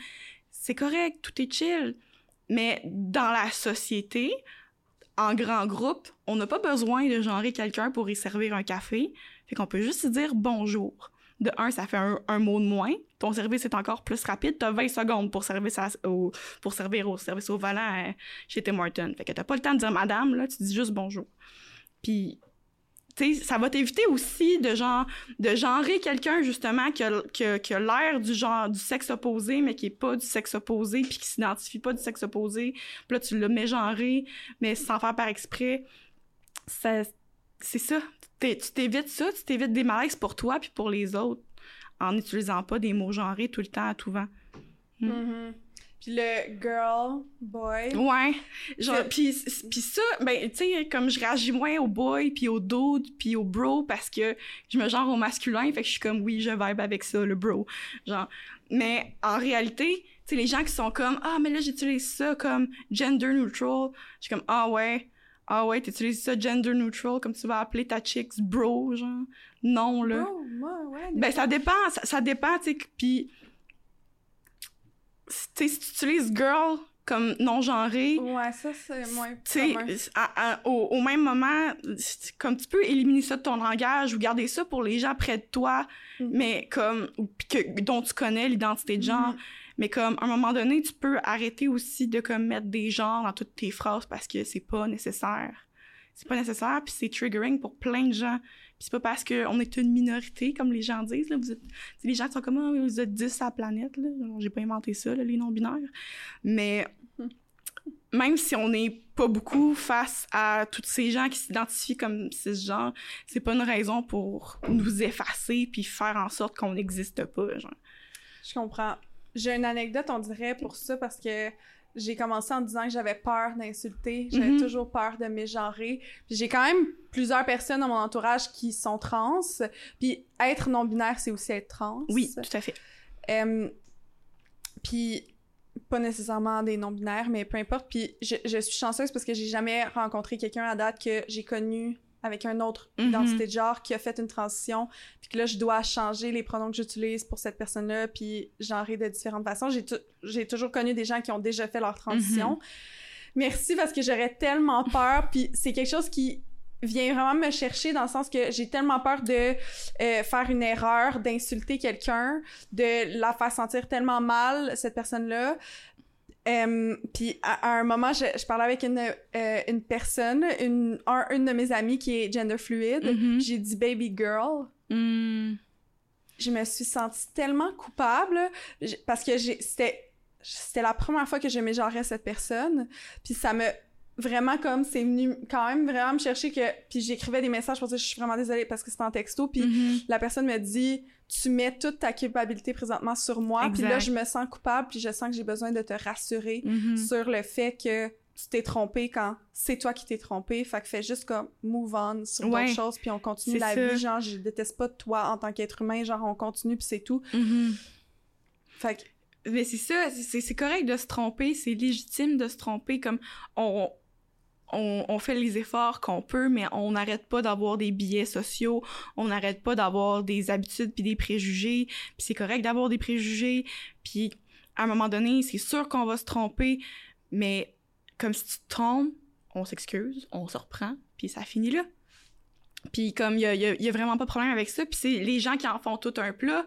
Speaker 2: c'est correct, tout est chill. Mais dans la société, en grand groupe, on n'a pas besoin de genrer quelqu'un pour y servir un café. Fait qu'on peut juste y dire bonjour. De un, ça fait un, mot de moins. Ton service est encore plus rapide. T'as 20 secondes pour au, pour servir au service au volant euh, chez Tim Hortons. Fait que t'as pas le temps de dire madame, là, tu dis juste bonjour. Puis, tu sais, ça va t'éviter aussi de genre de genrer quelqu'un justement qui a, qui l'air du genre du sexe opposé mais qui est pas du sexe opposé puis qui s'identifie pas du sexe opposé puis là tu l'as mais sans faire par exprès c'est ça tu t'évites ça tu t'évites des malaises pour toi puis pour les autres en n'utilisant pas des mots genrés tout le temps à tout vent Mm.
Speaker 1: Puis le girl, boy...
Speaker 2: Ouais, genre puis puis ça ben tu sais comme je réagis moins au boy puis au dude puis au bro parce que je me genre au masculin fait que je suis comme oui, je vibe avec ça le bro. Genre mais en réalité, tu sais les gens qui sont comme ah mais là j'utilise ça comme gender neutral, je suis comme ah ouais. Ah ouais, t'utilises ça gender neutral comme tu vas appeler ta chicks bro genre. Non là.
Speaker 1: Bro, moi, ouais.
Speaker 2: Ben, ça dépend, ça, ça dépend, tu sais, puis... Tu si tu utilises girl comme non-genré.
Speaker 1: Ouais, ça, c'est moins
Speaker 2: Tu sais, au, au même moment, comme tu peux éliminer ça de ton langage ou garder ça pour les gens près de toi,
Speaker 1: Mhm.
Speaker 2: mais comme, ou puis que, dont tu connais l'identité de genre.
Speaker 1: Mhm.
Speaker 2: Mais comme, à un moment donné, tu peux arrêter aussi de comme mettre des genres dans toutes tes phrases parce que c'est pas nécessaire. C'est pas nécessaire, puis c'est triggering pour plein de gens. Puis c'est pas parce qu'on est une minorité, comme les gens disent. Là, vous êtes, les gens qui sont comme, Ah, vous êtes 10 à la planète. Là. J'ai pas inventé ça, là, les non-binaires. Mais même si on n'est pas beaucoup face à tous ces gens qui s'identifient comme cisgenres, c'est pas une raison pour nous effacer puis faire en sorte qu'on n'existe pas. Genre.
Speaker 1: Je comprends. J'ai une anecdote, on dirait, pour ça, parce que j'ai commencé en disant que j'avais peur d'insulter. J'avais
Speaker 2: Mhm.
Speaker 1: toujours peur de mégenrer. Puis j'ai quand même plusieurs personnes dans mon entourage qui sont trans. Puis être non-binaire, c'est aussi être trans.
Speaker 2: Oui, tout à fait.
Speaker 1: Euh, puis pas nécessairement des non-binaires, mais peu importe. Puis je, je suis chanceuse parce que j'ai jamais rencontré quelqu'un à date que j'ai connu avec un autre
Speaker 2: Mhm.
Speaker 1: identité de genre qui a fait une transition, puis que là, je dois changer les pronoms que j'utilise pour cette personne-là, puis genrer de différentes façons. J'ai, tou- j'ai toujours connu des gens qui ont déjà fait leur transition. Merci parce que j'aurais tellement peur, puis c'est quelque chose qui vient vraiment me chercher dans le sens que j'ai tellement peur de euh, faire une erreur, d'insulter quelqu'un, de la faire sentir tellement mal, cette personne-là. Euh, puis à, à un moment, je, je parlais avec une, euh, une personne, une, un- une de mes amies qui est gender fluide.
Speaker 2: Mhm.
Speaker 1: J'ai dit baby girl.
Speaker 2: Mm.
Speaker 1: Je me suis sentie tellement coupable parce que c'était c'était la première fois que je mégenrais cette personne. Puis ça me vraiment comme c'est venu quand même vraiment me chercher que puis j'écrivais des messages pour dire je suis vraiment désolée parce que c'était en texto puis
Speaker 2: Mhm.
Speaker 1: la personne me dit tu mets toute ta culpabilité présentement sur moi puis là je me sens coupable puis je sens que j'ai besoin de te rassurer
Speaker 2: Mhm.
Speaker 1: sur le fait que tu t'es trompé quand c'est toi qui t'es trompé fait que fais juste comme move on sur
Speaker 2: Ouais.
Speaker 1: d'autres choses puis on continue la
Speaker 2: ça.
Speaker 1: vie genre je déteste pas toi en tant qu'être humain genre on continue puis c'est tout
Speaker 2: Mhm.
Speaker 1: fait que
Speaker 2: Mais c'est ça, c'est correct de se tromper, c'est légitime de se tromper, comme on, on, fait les efforts qu'on peut, mais on n'arrête pas d'avoir des biais sociaux, on n'arrête pas d'avoir des habitudes puis des préjugés, puis c'est correct d'avoir des préjugés, puis à un moment donné, c'est sûr qu'on va se tromper, mais comme si tu te trompes, on s'excuse, on se reprend, puis ça finit là. Puis comme il y y a vraiment pas de problème avec ça, puis c'est les gens qui en font tout un plat,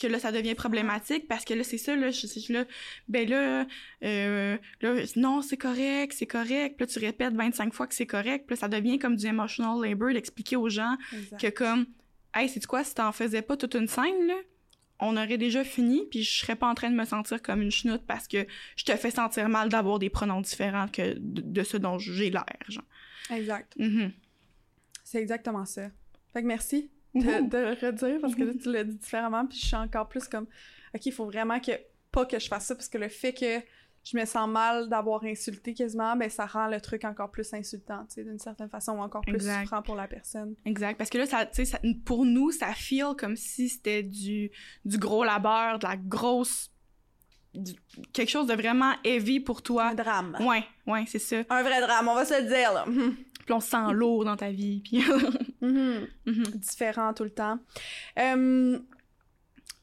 Speaker 2: que là, ça devient problématique parce que là, c'est ça, là, je suis là, ben là, euh, là, non, c'est correct, c'est correct. Puis là, tu répètes 25 fois que c'est correct. Puis là, ça devient comme du emotional labor d'expliquer aux gens
Speaker 1: exact.
Speaker 2: que comme, hey, c'est quoi, si t'en faisais pas toute une scène, là, on aurait déjà fini, puis je serais pas en train de me sentir comme une chenoute parce que je te fais sentir mal d'avoir des pronoms différents que de, de ce dont j'ai l'air, genre.
Speaker 1: exact
Speaker 2: Mhm.
Speaker 1: c'est exactement ça fait que merci de, de le redire parce que là, tu l'as dit différemment puis je suis encore plus comme ok il faut vraiment que pas que je fasse ça parce que le fait que je me sens mal d'avoir insulté quasiment ben ça rend le truc encore plus insultant tu sais d'une certaine façon ou encore plus
Speaker 2: Exact.
Speaker 1: souffrant pour la personne
Speaker 2: Exact. Parce que là, ça, tu sais, ça- pour nous, ça feel comme si c'était du, du gros labeur, de la grosse. du- quelque chose de vraiment heavy pour toi.
Speaker 1: un drame
Speaker 2: Ouais, ouais, c'est ça.
Speaker 1: un vrai drame on va se le dire là.
Speaker 2: Puis on se sent lourd dans ta vie. Puis.
Speaker 1: Mhm.
Speaker 2: Mhm.
Speaker 1: différent tout le temps. Euh,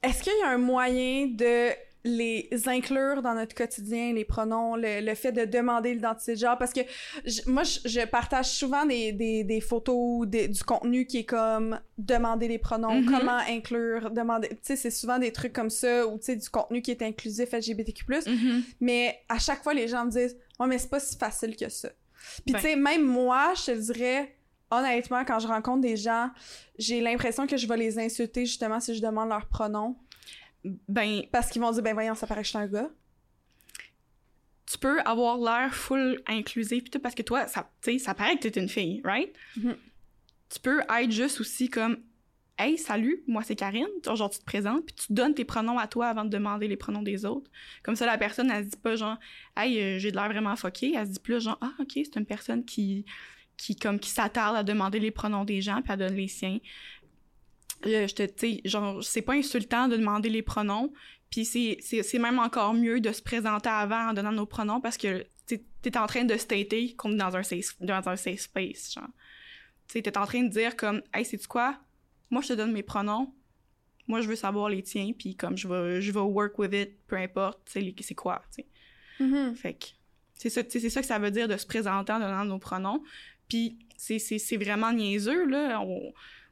Speaker 1: Est-ce qu'il y a un moyen de les inclure dans notre quotidien, les pronoms, le, le fait de demander l'identité de genre? Parce que je- moi, je, je partage souvent des, des, des photos, des- du contenu qui est comme demander les pronoms,
Speaker 2: Mhm.
Speaker 1: comment inclure, demander... Tu sais, c'est souvent des trucs comme ça, ou tu sais, du contenu qui est inclusif LGBTQ+. Mais à chaque fois, les gens me disent « Ouais, mais c'est pas si facile que ça. » Puis
Speaker 2: Ben.
Speaker 1: tu sais, même moi, je te dirais, honnêtement, quand je rencontre des gens, j'ai l'impression que je vais les insulter justement si je demande leur pronom.
Speaker 2: Ben,
Speaker 1: Parce qu'ils vont dire « Ben voyons, ça paraît que je suis un gars.
Speaker 2: tu peux avoir l'air full inclusif parce que toi, ça, tu sais, ça paraît que t'es une fille, right?
Speaker 1: Mhm.
Speaker 2: Tu peux être juste aussi comme Hey, salut, moi c'est Karine. Genre, tu te présentes, puis tu donnes tes pronoms à toi avant de demander les pronoms des autres. Comme ça, la personne, elle se dit pas genre, hey, euh, j'ai de l'air vraiment fucké. Elle se dit plus genre, ah, ok, c'est une personne qui, qui, comme, qui s'attarde à demander les pronoms des gens, puis elle donne les siens. Euh, je te, tu genre, c'est pas insultant de demander les pronoms, puis c'est, même encore mieux de se présenter avant en donnant nos pronoms parce que t'es en train de stater qu'on est dans un safe, dans un safe space, t'es en train de dire comme, hey, c'est quoi? Moi, je te donne mes pronoms. Moi, je veux savoir les tiens, puis comme je vais, je vais work with it, peu importe, c'est quoi, tu sais.
Speaker 1: Mhm.
Speaker 2: Fait que c'est ça, c'est ça que ça veut dire de se présenter en donnant nos pronoms. Puis c'est, c'est, c'est vraiment niaiseux, là. On,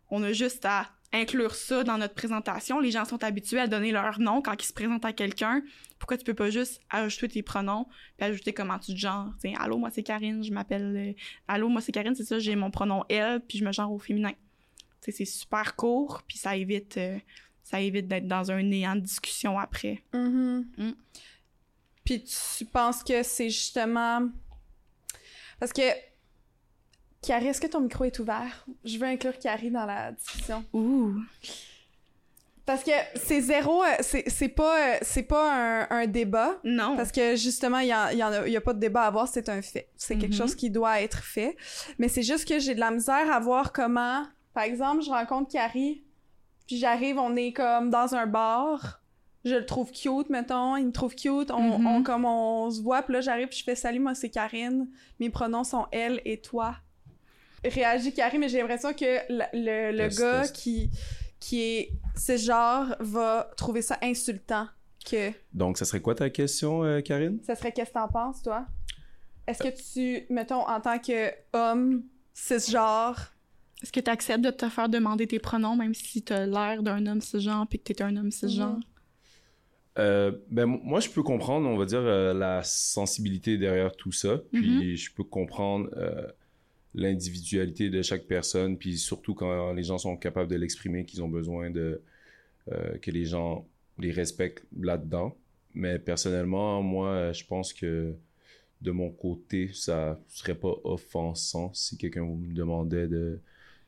Speaker 2: on a juste à inclure ça dans notre présentation. Les gens sont habitués à donner leur nom quand ils se présentent à quelqu'un. Pourquoi tu peux pas juste ajouter tes pronoms puis ajouter comment tu te genres? T'sais, allô, moi c'est Karine, je m'appelle... euh, allô, moi c'est Karine, c'est ça, j'ai mon pronom elle, puis je me genre au féminin. C'est super court, puis ça évite... euh, ça évite d'être dans un néant de discussion après.
Speaker 1: Mhm.
Speaker 2: Mm.
Speaker 1: Puis tu penses que c'est justement. Parce que. Carrie, est-ce que ton micro est ouvert? Je veux inclure Carrie dans la discussion.
Speaker 2: Ouh!
Speaker 1: Parce que c'est zéro. euh, C'est pas, euh, c'est pas un, un débat.
Speaker 2: Non!
Speaker 1: Parce que justement, il y, en- il y en a, y a pas de débat à avoir, c'est un fait. C'est quelque
Speaker 2: Mhm.
Speaker 1: chose qui doit être fait. Mais c'est juste que j'ai de la misère à voir comment. Par exemple, je rencontre Carrie, puis j'arrive, on est comme dans un bar. Je le trouve cute, mettons. Il me trouve cute. On,
Speaker 2: Mhm.
Speaker 1: on- comme on se voit, puis là, j'arrive, puis je fais salut, moi, c'est Karine. Mes pronoms sont elle et toi. Réagit Carrie, mais j'ai l'impression que le, le, le
Speaker 3: Test,
Speaker 1: gars
Speaker 3: test.
Speaker 1: qui, qui est ce genre va trouver ça insultant que.
Speaker 3: Donc, ça serait quoi ta question, euh, Karine?
Speaker 1: Ça serait qu'est-ce que t'en penses, toi? Est-ce que tu, mettons, en tant que homme, cisgenre,
Speaker 2: Est-ce que tu acceptes de te faire demander tes pronoms, même si t'as l'air d'un homme cisgenre puis que t'es un homme cisgenre?
Speaker 1: Mhm.
Speaker 3: Euh, ben, moi, je peux comprendre, on va dire, euh, la sensibilité derrière tout ça. Puis, je peux comprendre euh, l'individualité de chaque personne. Puis, surtout quand les gens sont capables de l'exprimer, qu'ils ont besoin de euh, que les gens les respectent là-dedans. Mais personnellement, moi, je pense que de mon côté, ça serait pas offensant si quelqu'un me demandait de,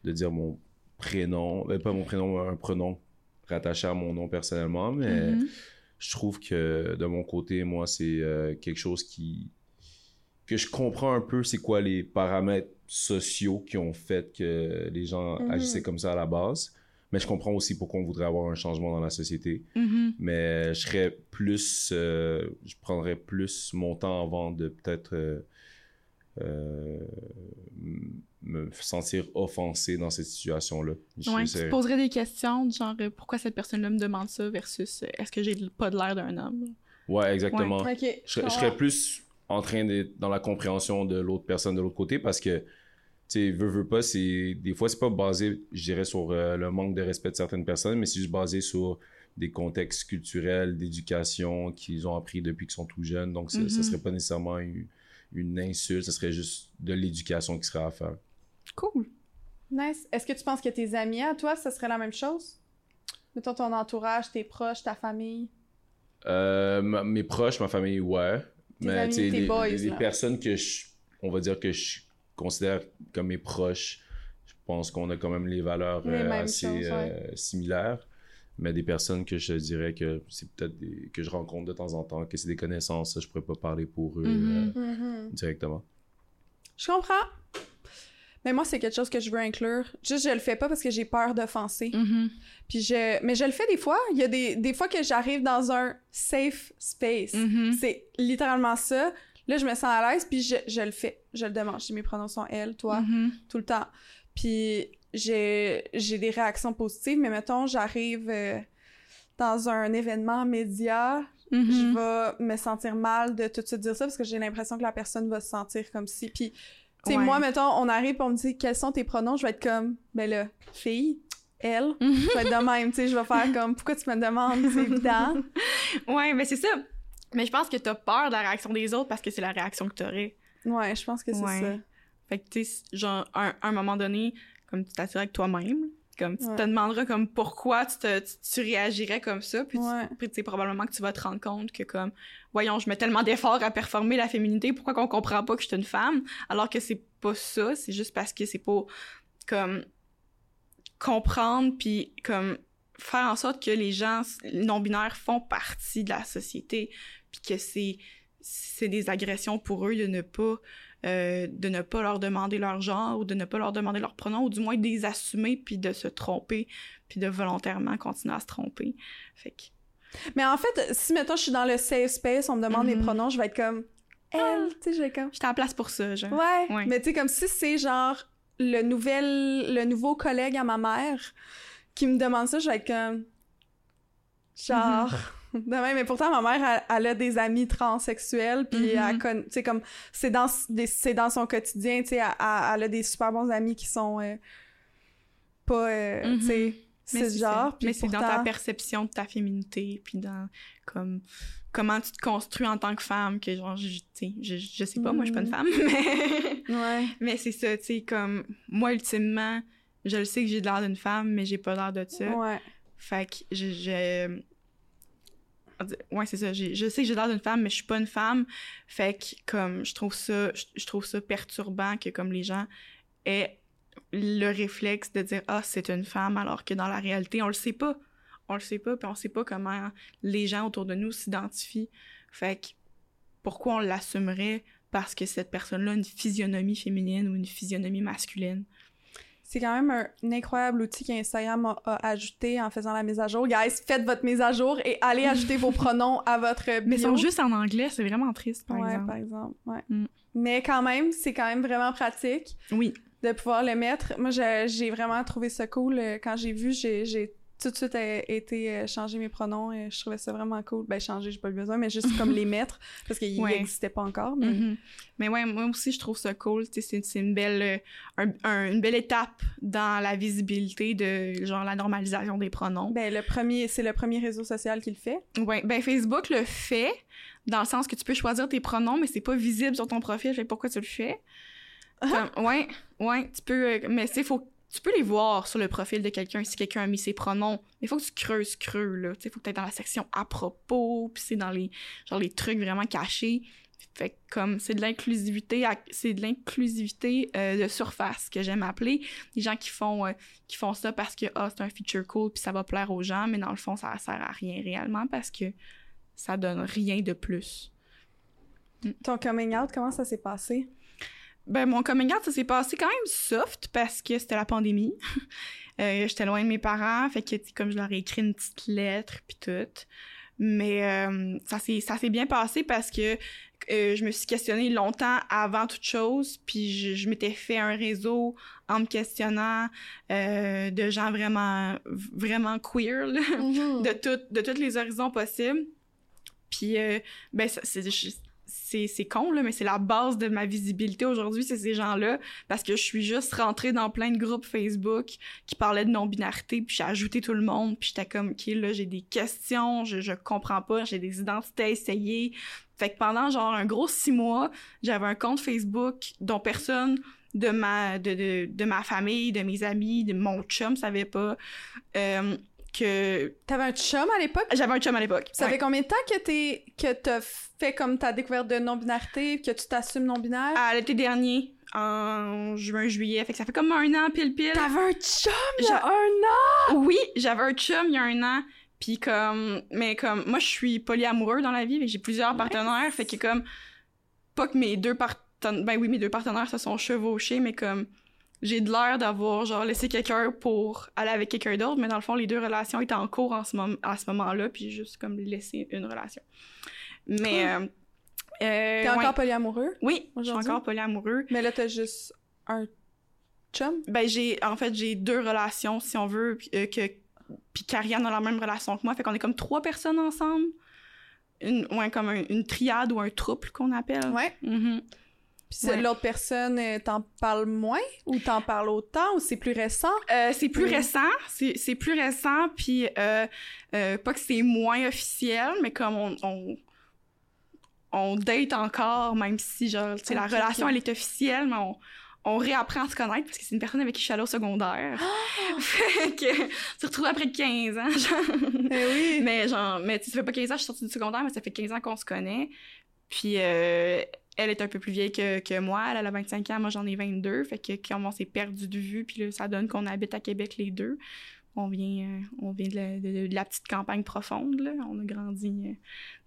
Speaker 3: de dire mon prénom, ben, pas mon prénom, un prénom rattaché à mon nom personnellement, mais
Speaker 2: Mhm.
Speaker 3: je trouve que de mon côté, moi, c'est euh, quelque chose qui que je comprends un peu c'est quoi les paramètres sociaux qui ont fait que les gens
Speaker 1: Mhm.
Speaker 3: agissaient comme ça à la base. Mais je comprends aussi pourquoi on voudrait avoir un changement dans la société.
Speaker 2: Mhm.
Speaker 3: Mais je serais plus, euh, je prendrais plus mon temps avant de peut-être euh, me sentir offensé dans cette situation-là. Je-
Speaker 2: Ouais, tu te poserais des questions, genre euh, pourquoi cette personne-là me demande ça versus euh, est-ce que j'ai pas de l'air d'un homme?
Speaker 3: Ouais, exactement. je, serais- je serais plus en train d'être dans la compréhension de l'autre personne de l'autre côté parce que, tu sais, veut, veut pas, c'est, des fois, c'est pas basé, je dirais, sur euh, le manque de respect de certaines personnes, mais c'est juste basé sur des contextes culturels, d'éducation qu'ils ont appris depuis qu'ils sont tout jeunes. Donc, ça, ça
Speaker 2: Mhm.
Speaker 3: serait pas nécessairement une, une insulte, ça serait juste de l'éducation qui serait à faire.
Speaker 2: Cool.
Speaker 1: Nice. Est-ce que tu penses que tes amis à toi, ça serait la même chose? Mettons ton entourage, tes proches, ta famille?
Speaker 3: Euh, ma- mes proches, ma famille, ouais.
Speaker 1: Tes
Speaker 3: mais
Speaker 1: amis, tes
Speaker 3: les,
Speaker 1: boys,
Speaker 3: les- personnes que je, on va dire que je considère comme mes proches, je pense qu'on a quand même les valeurs
Speaker 1: Les
Speaker 3: euh, assez
Speaker 1: choses, ouais.
Speaker 3: euh, similaires. Mais des personnes que je dirais que c'est peut-être des, que je rencontre de temps en temps, que c'est des connaissances, je pourrais pas parler pour eux
Speaker 2: Mhm.
Speaker 3: euh,
Speaker 1: Mhm.
Speaker 3: directement.
Speaker 1: Je comprends. Mais moi, c'est quelque chose que je veux inclure. Juste, je le fais pas parce que j'ai peur d'offenser.
Speaker 2: Mhm.
Speaker 1: Puis je... Mais je le fais des fois. Il y a des, des fois que j'arrive dans un safe space. C'est littéralement ça. Là, je me sens à l'aise, puis je, je le fais. Je le demande. Je dis mes pronoms sont elle, toi, tout le temps. Puis j'ai j'ai des réactions positives, mais mettons, j'arrive euh, dans un événement média, je
Speaker 2: Mhm.
Speaker 1: vais me sentir mal de tout de suite dire ça parce que j'ai l'impression que la personne va se sentir comme si. Puis, tu sais,
Speaker 2: Ouais.
Speaker 1: moi, mettons, on arrive et on me dit quels sont tes pronoms, je vais être comme, ben là, fille, elle, je vais être de même, tu sais, je vais faire comme, pourquoi tu me demandes, c'est évident.
Speaker 2: Ouais, mais c'est ça. Mais je pense que t'as peur de la réaction des autres parce que c'est la réaction que t'aurais.
Speaker 1: Ouais, je pense que c'est
Speaker 2: Ouais.
Speaker 1: ça.
Speaker 2: Fait que, tu sais, genre, à un, un moment donné, comme tu t'attires avec toi-même, comme tu
Speaker 1: Ouais.
Speaker 2: te demanderas comme pourquoi tu, te, tu, tu réagirais comme ça, puis,
Speaker 1: Ouais.
Speaker 2: tu sais, probablement que tu vas te rendre compte que comme, voyons, je mets tellement d'efforts à performer la féminité, pourquoi qu'on comprend pas que je suis une femme, alors que c'est pas ça, c'est juste parce que c'est pas, comme, comprendre, puis comme, faire en sorte que les gens non-binaires font partie de la société, puis que c'est c'est des agressions pour eux de ne pas euh, de ne pas leur demander leur genre ou de ne pas leur demander leur pronom ou du moins de les assumer puis de se tromper puis de volontairement continuer à se tromper. Fait que
Speaker 1: Mais en fait, si, mettons, je suis dans le safe space, on me demande mes
Speaker 2: Mhm.
Speaker 1: pronoms, je vais être comme, elle, tu sais, je vais être comme,
Speaker 2: j'étais la place pour ça, genre.
Speaker 1: Ouais,
Speaker 2: Ouais.
Speaker 1: mais tu sais, comme si c'est genre le nouvel, le nouveau collègue à ma mère qui me demande ça, je vais être comme, genre, Mais pourtant, ma mère, elle, elle a des amis transsexuels, puis elle connaît, tu sais, comme, c'est dans, des- dans son quotidien, tu sais, elle, elle- elle a des super bons amis qui sont euh, pas, euh,
Speaker 2: Mhm.
Speaker 1: tu sais, genre,
Speaker 2: Mais c'est dans ta perception de ta féminité, puis dans comme comment tu te construis en tant que femme, que genre, je, tu sais, je, je sais pas, moi je suis pas une
Speaker 1: Mhm.
Speaker 2: femme, mais,
Speaker 1: Ouais.
Speaker 2: mais c'est ça, tu sais, comme moi ultimement, je le sais que j'ai l'air d'une femme, mais j'ai pas l'air de ça.
Speaker 1: Ouais.
Speaker 2: Fait que je. je- Ouais, c'est ça. Je sais que j'ai l'air d'une femme, mais je suis pas une femme. Fait que, comme, je trouve ça, je trouve ça perturbant que, comme, les gens aient le réflexe de dire Ah, c'est une femme, alors que dans la réalité, on le sait pas. On le sait pas, puis on sait pas comment les gens autour de nous s'identifient. Fait que, pourquoi on l'assumerait parce que cette personne-là a une physionomie féminine ou une physionomie masculine?
Speaker 1: C'est quand même un, un incroyable outil qu'Instagram a, a ajouté en faisant la mise à jour. Guys, faites votre mise à jour et allez ajouter vos pronoms à votre bio.
Speaker 2: Mais ils sont juste en anglais, c'est vraiment triste, par
Speaker 1: ouais,
Speaker 2: exemple.
Speaker 1: par exemple. Ouais.
Speaker 2: Mm.
Speaker 1: Mais quand même, c'est quand même vraiment pratique
Speaker 2: Oui.
Speaker 1: de pouvoir le mettre. Moi, j'ai vraiment trouvé ça cool. Euh, Quand j'ai vu, j'ai tout de suite euh, été euh, changer mes pronoms. Et je trouvais ça vraiment cool. Ben, changer, j'ai pas eu besoin, mais juste comme les mettre parce qu'ils
Speaker 2: Ouais.
Speaker 1: n'existaient pas encore. Mais...
Speaker 2: Mhm. Mais ouais, moi aussi, je trouve ça cool. Sais, C'est une belle, euh, un- un- une belle étape dans la visibilité de genre la normalisation des pronoms.
Speaker 1: Ben, le premier, c'est le premier réseau social qui le fait.
Speaker 2: Ouais, ben Facebook le fait dans le sens que tu peux choisir tes pronoms, mais c'est pas visible sur ton profil. Fait que pourquoi tu le fais? Comme, Ouais, ouais, tu peux. euh, mais c'est faut. Tu peux les voir sur le profil de quelqu'un si quelqu'un a mis ses pronoms. Mais il faut que tu creuses creux, là. Tu faut que tu dans la section à propos, puis c'est dans les, genre, les trucs vraiment cachés. Fait comme c'est de l'inclusivité, c'est de l'inclusivité euh, de surface que j'aime appeler. Les gens qui font, euh, qui font ça parce que ah, c'est un feature cool puis ça va plaire aux gens, mais dans le fond, ça sert à rien réellement parce que ça donne rien de plus.
Speaker 1: Ton coming out, comment ça s'est passé?
Speaker 2: Ben, mon coming out, ça s'est passé quand même soft parce que c'était la pandémie. Euh, J'étais loin de mes parents, fait que, comme je leur ai écrit une petite lettre, puis tout. Mais euh, ça s'est ça s'est bien passé parce que euh, je me suis questionnée longtemps avant toute chose, puis je, je m'étais fait un réseau en me questionnant euh, de gens vraiment, vraiment queer, là de, tout, de tous les horizons possibles. Puis, euh, ben, c'est, c'est, con, là, mais c'est la base de ma visibilité aujourd'hui, c'est ces gens-là, parce que je suis juste rentrée dans plein de groupes Facebook qui parlaient de non-binarité, puis j'ai ajouté tout le monde, puis j'étais comme, OK, là, j'ai des questions, je, je comprends pas, j'ai des identités à essayer. Fait que pendant, genre, un gros six mois, j'avais un compte Facebook dont personne de ma, de, de, famille, de mes amis, de mon chum savait pas. Euh, que
Speaker 1: T'avais un chum à l'époque?
Speaker 2: j'avais un chum à l'époque.
Speaker 1: Ça
Speaker 2: Ouais.
Speaker 1: fait combien de temps que t'es que t'as fait comme ta découverte de non-binarité, que tu t'assumes non-binaire?
Speaker 2: À l'été dernier, en juin, juillet. Fait que ça fait comme un an pile pile.
Speaker 1: T'avais un chum il y a un an!
Speaker 2: Oui, j'avais un chum il y a un an. Puis comme, mais comme, moi je suis polyamoureux dans la vie, mais j'ai plusieurs partenaires. Fait que comme, pas que mes deux partenaires, ben oui, mes deux partenaires se sont chevauchés, mais comme, j'ai de l'air d'avoir genre laissé quelqu'un pour aller avec quelqu'un d'autre, mais dans le fond, les deux relations étaient en cours en ce moment, à ce moment-là, puis j'ai juste comme laissé une relation. Mais, euh, euh,
Speaker 1: T'es
Speaker 2: ouais.
Speaker 1: encore polyamoureux?
Speaker 2: Oui, je suis encore polyamoureux.
Speaker 1: Mais là, t'as juste un chum?
Speaker 2: Ben j'ai en fait j'ai deux relations si on veut puis, euh, que puis Karianne a la même relation que moi fait qu'on est comme trois personnes ensemble une ouais comme un- une triade ou un trouble qu'on appelle
Speaker 1: Ouais.
Speaker 2: Mhm.
Speaker 1: Puis
Speaker 2: Ouais.
Speaker 1: l'autre personne, euh, t'en parles moins ou t'en parles autant ou c'est plus récent?
Speaker 2: Euh, c'est plus
Speaker 1: Oui.
Speaker 2: récent c'est plus récent puis euh, pas que c'est moins officiel mais comme on, on on date encore même si genre la relation elle est officielle mais on on réapprend à se connaître parce que c'est une personne avec qui je suis allée au secondaire. fait que, tu te retrouves après 15 ans, genre.
Speaker 1: Eh oui!
Speaker 2: Mais genre, mais tu sais, ça fait pas 15 ans que je suis sortie du secondaire, mais ça fait 15 ans qu'on se connaît. Puis euh, elle est un peu plus vieille que, que moi, elle, elle a 25 ans, moi j'en ai 22. Fait que quand on s'est perdu de vue, puis là, ça donne qu'on habite à Québec les deux. On vient, euh, on vient de la, de- de la petite campagne profonde, là. On a grandi euh,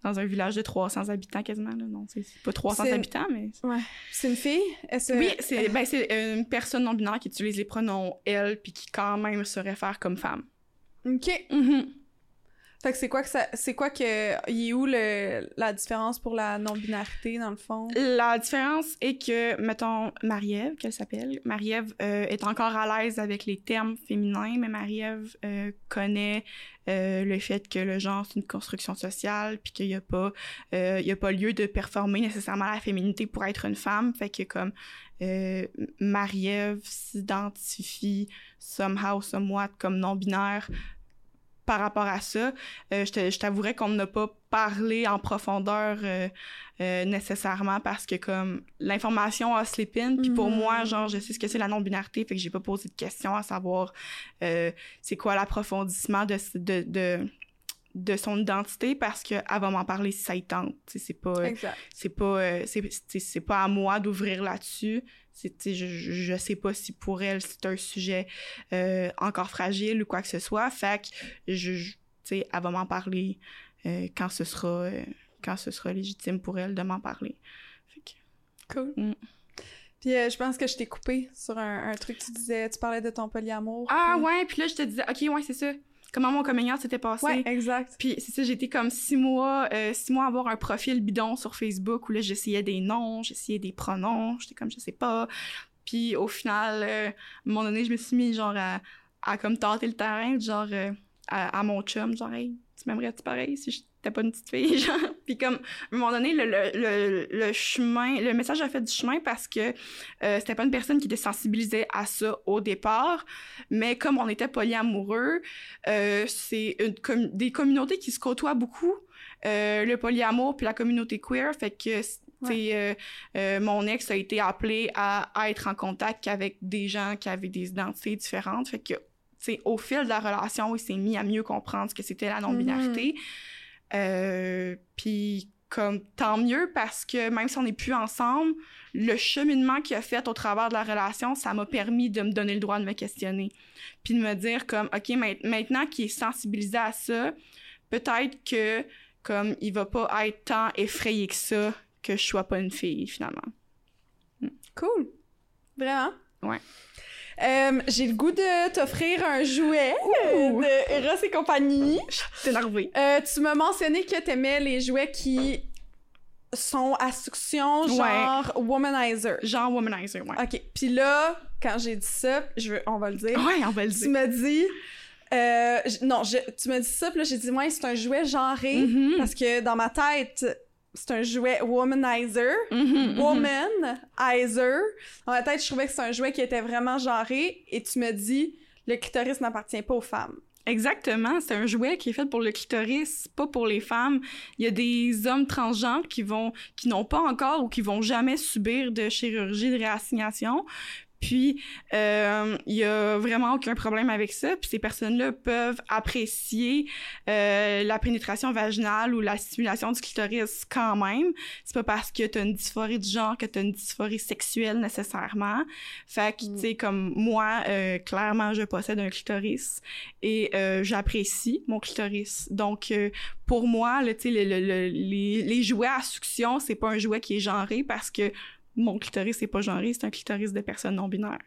Speaker 2: dans un village de 300 habitants quasiment, là. Non, c'est pas 300
Speaker 1: C'est-
Speaker 2: habitants, mais...
Speaker 1: C'est une fille?
Speaker 2: Oui, c'est ben, une personne non-binaire qui utilise les pronoms « elle » puis qui quand même se réfère comme femme.
Speaker 1: OK.
Speaker 2: Mhm.
Speaker 1: Fait que c'est quoi que ça, c'est quoi que, il est où le, la différence pour la non-binarité dans le fond?
Speaker 2: La différence est que, mettons, Marie-Ève, qu'elle s'appelle, Marie-Ève euh, est encore à l'aise avec les termes féminins, mais Marie-Ève euh, connaît euh, le fait que le genre c'est une construction sociale, puis qu'il n'y a pas, il y a pas lieu de performer nécessairement la féminité pour être une femme. Fait que comme Marie-Ève s'identifie somehow, somewhat comme non-binaire par rapport à ça. Euh, je t'avouerais qu'on n'a pas parlé en profondeur euh, euh, nécessairement parce que comme l'information a slip in puis pour moi mm-hmm. genre je sais ce que c'est la non binarité fait que j'ai pas posé de questions à savoir c'est quoi l'approfondissement de, de, de de son identité parce qu'elle va m'en parler si ça y tente. C'est pas, c'est pas, c'est pas à moi d'ouvrir là-dessus je, je sais pas si pour elle c'est un sujet euh, encore fragile ou quoi que ce soit. Fait que je, elle va m'en parler euh, quand ce sera euh, quand ce sera légitime pour elle de m'en parler.
Speaker 1: Cool. Mm. Puis je pense que je t'ai coupé sur un, truc tu disais, tu parlais de ton polyamour.
Speaker 2: Ah ouais, puis là je te disais, ok ouais c'est ça comment mon coming s'était passé.
Speaker 1: Ouais, exact.
Speaker 2: Puis c'est ça, j'étais comme six mois, euh, six mois à avoir un profil bidon sur Facebook où là, j'essayais des noms, j'essayais des pronoms, j'étais comme, je sais pas. Puis au final, euh, à un moment donné, je me suis mis genre à, à comme tenter le terrain, genre euh, à, à, mon chum, genre, hey, tu m'aimerais-tu pareil si je t'es pas une petite fille, genre. Puis comme, à un moment donné, le, le, le, chemin, le message a fait du chemin parce que euh, c'était pas une personne qui était sensibilisée à ça au départ, mais comme on était polyamoureux, euh, c'est des communautés qui se côtoient beaucoup, euh, le polyamour puis la communauté queer, fait que euh, mon ex a été appelé à, à, être en contact avec des gens qui avaient des identités différentes. Fait que, au fil de la relation, il s'est mis à mieux comprendre ce que c'était la non-binarité. Mm-hmm. Euh, puis comme tant mieux parce que même si on n'est plus ensemble, le cheminement qu'il a fait au travers de la relation, ça m'a permis de me donner le droit de me questionner. Puis de me dire comme OK, maintenant qu'il est sensibilisé à ça, peut-être que comme il va pas être tant effrayé que ça que je sois pas une fille finalement.
Speaker 1: Cool. Vraiment?
Speaker 2: Ouais.
Speaker 1: Euh, j'ai le goût de t'offrir un jouet de Eros et compagnie.
Speaker 2: T'es énervé.
Speaker 1: Euh, tu m'as mentionné que t'aimais les jouets qui sont à succion, genre womanizer.
Speaker 2: Genre womanizer, ouais.
Speaker 1: OK. Puis là, quand j'ai dit ça, je veux, on va le dire.
Speaker 2: Ouais, on va le dire.
Speaker 1: Tu m'as dit... Euh, non, je, tu m'as dit ça, puis là, j'ai dit, ouais, c'est un jouet genré, mm-hmm. parce que dans ma tête, c'est un jouet womanizer, mm-hmm, mm-hmm. womanizer. Dans ma tête, je trouvais que c'est un jouet qui était vraiment genré et tu me dis le clitoris n'appartient pas aux femmes.
Speaker 2: Exactement, c'est un jouet qui est fait pour le clitoris, pas pour les femmes. Il y a des hommes transgenres qui vont qui n'ont pas encore ou qui vont jamais subir de chirurgie de réassignation, puis, euh, il y a vraiment aucun problème avec ça. Puis ces personnes-là peuvent apprécier euh, la pénétration vaginale ou la stimulation du clitoris quand même. C'est pas parce que t'as une dysphorie du genre que t'as une dysphorie sexuelle nécessairement. Fait que, mm. tu sais, comme moi, euh, clairement, je possède un clitoris et euh, j'apprécie mon clitoris. Donc, euh, pour moi, le, le, les, les jouets à succion, c'est pas un jouet qui est genré parce que mon clitoris, c'est pas genré, c'est un clitoris de personnes non-binaires.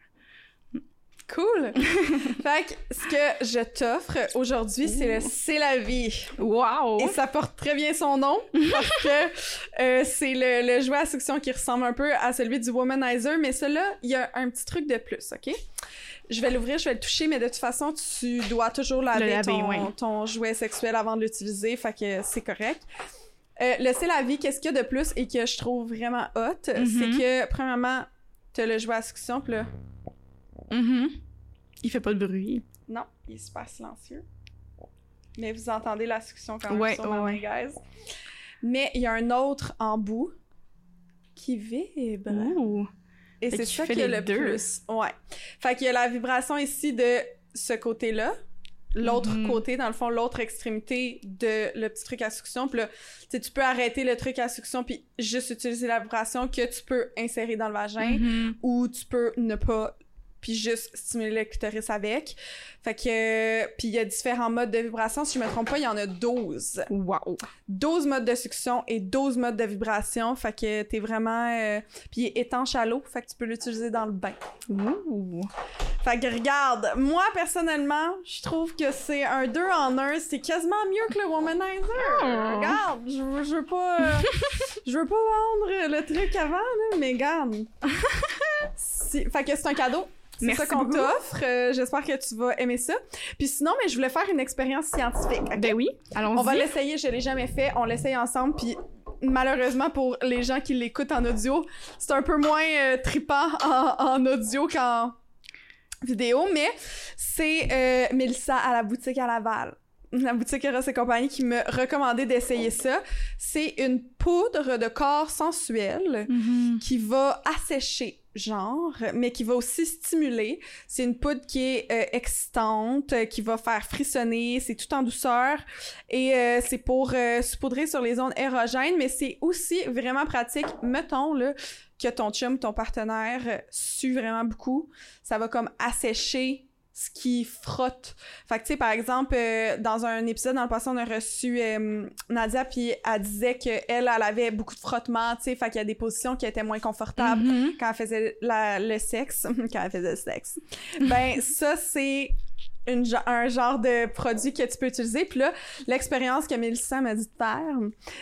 Speaker 1: Cool! fait que ce que je t'offre aujourd'hui, c'est le C'est la vie.
Speaker 2: Wow!
Speaker 1: Et ça porte très bien son nom parce que euh, c'est le, le, jouet à succion qui ressemble un peu à celui du Womanizer, mais celui-là, il y a un petit truc de plus, OK? Je vais l'ouvrir, je vais le toucher, mais de toute façon, tu dois toujours laver, ton, ton, jouet sexuel avant de l'utiliser, fait que c'est correct. Euh, le C'est la vie, qu'est-ce qu'il y a de plus et que je trouve vraiment hot, c'est mm-hmm. que, premièrement, t'as le jouet à succion, pis là...
Speaker 2: Mm-hmm. Il fait pas de bruit.
Speaker 1: Non, il est super silencieux. Mais vous entendez la succion quand même ouais, sur ouais. guys. Mais il y a un autre en bout qui vibre. Et c'est ça qui est le plus. Ouais. Fait qu'il y a la vibration ici de ce côté-là, l'autre mm-hmm. côté, dans le fond, l'autre extrémité de le petit truc à succion. Puis là, tu peux arrêter le truc à succion puis juste utiliser la vibration que tu peux insérer dans le vagin mm-hmm. ou tu peux ne pas puis juste stimuler le clitoris avec. Fait que, puis il y a différents modes de vibration. Si je me trompe pas, il y en a 12.
Speaker 2: Wow.
Speaker 1: 12 modes de succion et 12 modes de vibration. Fait que t'es vraiment... euh, Puis il est étanche à l'eau, fait que tu peux l'utiliser dans le bain.
Speaker 2: Ouh.
Speaker 1: Fait que regarde, moi personnellement, je trouve que c'est un 2 en 1, c'est quasiment mieux que le womanizer.
Speaker 2: Oh.
Speaker 1: Regarde, je veux, je veux pas euh, je veux pas vendre le truc avant là, mais regarde. Si- Fait que c'est un cadeau. C'est ça qu'on t'offre. Euh, J'espère que tu vas aimer ça. Puis sinon, mais je voulais faire une expérience scientifique.
Speaker 2: Ben oui, allons-y.
Speaker 1: On va l'essayer, je l'ai jamais fait. On l'essaye ensemble, puis malheureusement pour les gens qui l'écoutent en audio, c'est un peu moins euh, trippant en, en audio qu'en vidéo, mais c'est euh, Mélissa à la boutique à Laval. La boutique Eros et compagnie qui me recommandait d'essayer ça. C'est une poudre de corps sensuel
Speaker 2: Mhm.
Speaker 1: qui va assécher, genre, mais qui va aussi stimuler. C'est une poudre qui est euh, excitante, qui va faire frissonner, c'est tout en douceur. Et euh, c'est pour euh, saupoudrer sur les zones érogènes, mais c'est aussi vraiment pratique. Mettons, là, que ton chum, ton partenaire, euh, sue vraiment beaucoup. Ça va comme assécher ce qui frotte. Fait que, tu sais, par exemple, euh, dans un épisode dans le passé, on a reçu euh, Nadia, puis elle disait qu'elle, elle avait beaucoup de frottement, tu sais, fait qu'il y a des positions qui étaient moins confortables
Speaker 2: Mhm.
Speaker 1: quand elle faisait la- le sexe, quand elle faisait le sexe. Ben, ça, c'est une, un genre de produit que tu peux utiliser. Puis là, l'expérience que Mélissa m'a dit de faire,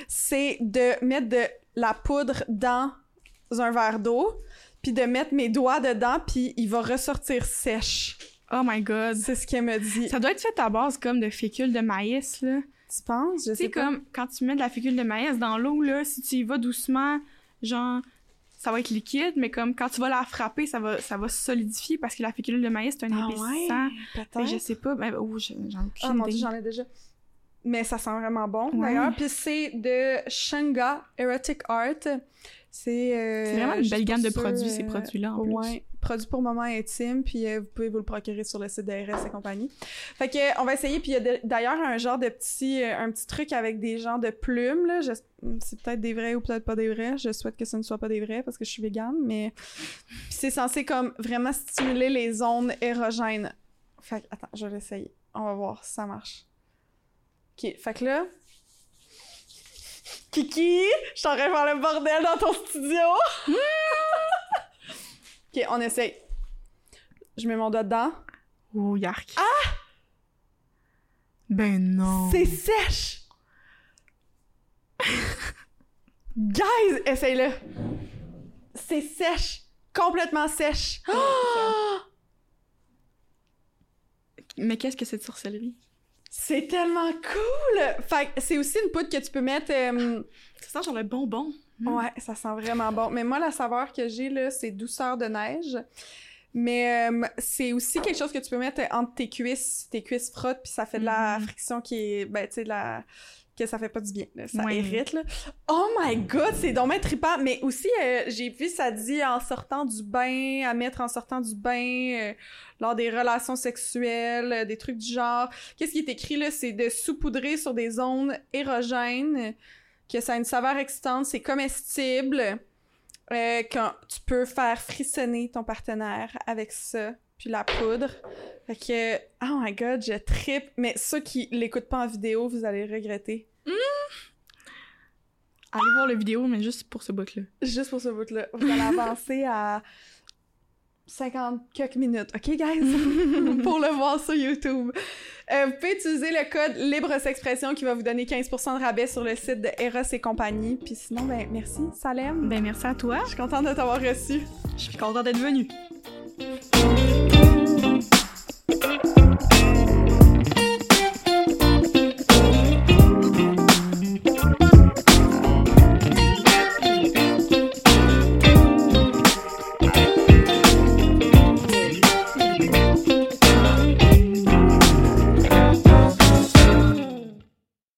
Speaker 1: c'est de mettre de la poudre dans un verre d'eau, puis de mettre mes doigts dedans, puis il va ressortir sèche.
Speaker 2: Oh my god.
Speaker 1: C'est ce qu'elle me dit.
Speaker 2: Ça doit être fait à base comme de fécule de maïs, là.
Speaker 1: Tu penses? Je sais pas.
Speaker 2: comme quand tu mets de la fécule de maïs dans l'eau, là, si tu y vas doucement, genre, ça va être liquide, mais comme quand tu vas la frapper, ça va, ça va se solidifier parce que la fécule de maïs, c'est un
Speaker 1: Ah
Speaker 2: épaississant.
Speaker 1: ouais,
Speaker 2: que je
Speaker 1: peut-être.
Speaker 2: sais pas, ben, oh, je- j'en ai aucune
Speaker 1: Ah mon
Speaker 2: idée.
Speaker 1: dieu, j'en ai déjà. Mais ça sent vraiment bon
Speaker 2: Ouais.
Speaker 1: d'ailleurs. Puis c'est de Shanga Erotic Art. C'est euh,
Speaker 2: C'est vraiment une belle gamme de produits, ces
Speaker 1: euh,
Speaker 2: produits-là, en plus.
Speaker 1: Ouais, produits pour moments intimes, puis euh, vous pouvez vous le procurer sur le site de RS et compagnie. Fait que on va essayer, puis il y a d'ailleurs un genre de petit, un petit truc avec des genres de plumes là. C'est peut-être des vrais ou peut-être pas des vrais. Je souhaite que ce ne soit pas des vrais parce que je suis végane, mais c'est censé comme vraiment stimuler les zones érogènes. Fait que, attends, je vais l'essayer. On va voir si ça marche. Ok, fait que là. Kiki, je de faire le bordel dans ton studio. ok, on essaye. Je mets mon doigt dedans.
Speaker 2: Oh, yark. Ah! Ben non.
Speaker 1: C'est sèche! Guys, essaye-le! C'est sèche! Complètement sèche! Ah!
Speaker 2: Mais qu'est-ce que cette sorcellerie?
Speaker 1: C'est tellement cool! Fait que c'est aussi une poudre que tu peux mettre. euh,
Speaker 2: Ça sent genre le bonbon. Mm.
Speaker 1: Ouais, ça sent vraiment bon. Mais moi, la saveur que j'ai, là, c'est douceur de neige. Mais euh, c'est aussi quelque chose que tu peux mettre entre tes cuisses. Tes cuisses frottent, puis ça fait de la
Speaker 2: Mhm.
Speaker 1: friction qui est... Ben, tu sais, de la... que ça fait pas du bien. là. Ça
Speaker 2: Ouais.
Speaker 1: là. Oh my God! C'est dommage trippant! Mais aussi, euh, j'ai vu, ça dit en sortant du bain, à mettre en sortant du bain, euh, lors des relations sexuelles, euh, des trucs du genre. Qu'est-ce qui est écrit, là? C'est de saupoudrer sur des zones érogènes que ça a une saveur excitante, c'est comestible, quand tu peux faire frissonner ton partenaire avec ça, puis la poudre. Fait que, oh my god, je trippe. Mais ceux qui l'écoutent pas en vidéo, vous allez regretter.
Speaker 2: Allez voir la vidéo, mais juste pour ce bout-là.
Speaker 1: Juste pour ce bout-là. Vous allez avancer à 50 quelques minutes, ok, guys? pour le voir sur YouTube. Euh, vous pouvez utiliser le code Libre Expression qui va vous donner 15% de rabais sur le site de Eros et compagnie. Puis sinon, ben merci, Salem.
Speaker 2: Ben merci à toi.
Speaker 1: Je suis contente de t'avoir reçu.
Speaker 2: Je suis contente d'être venue.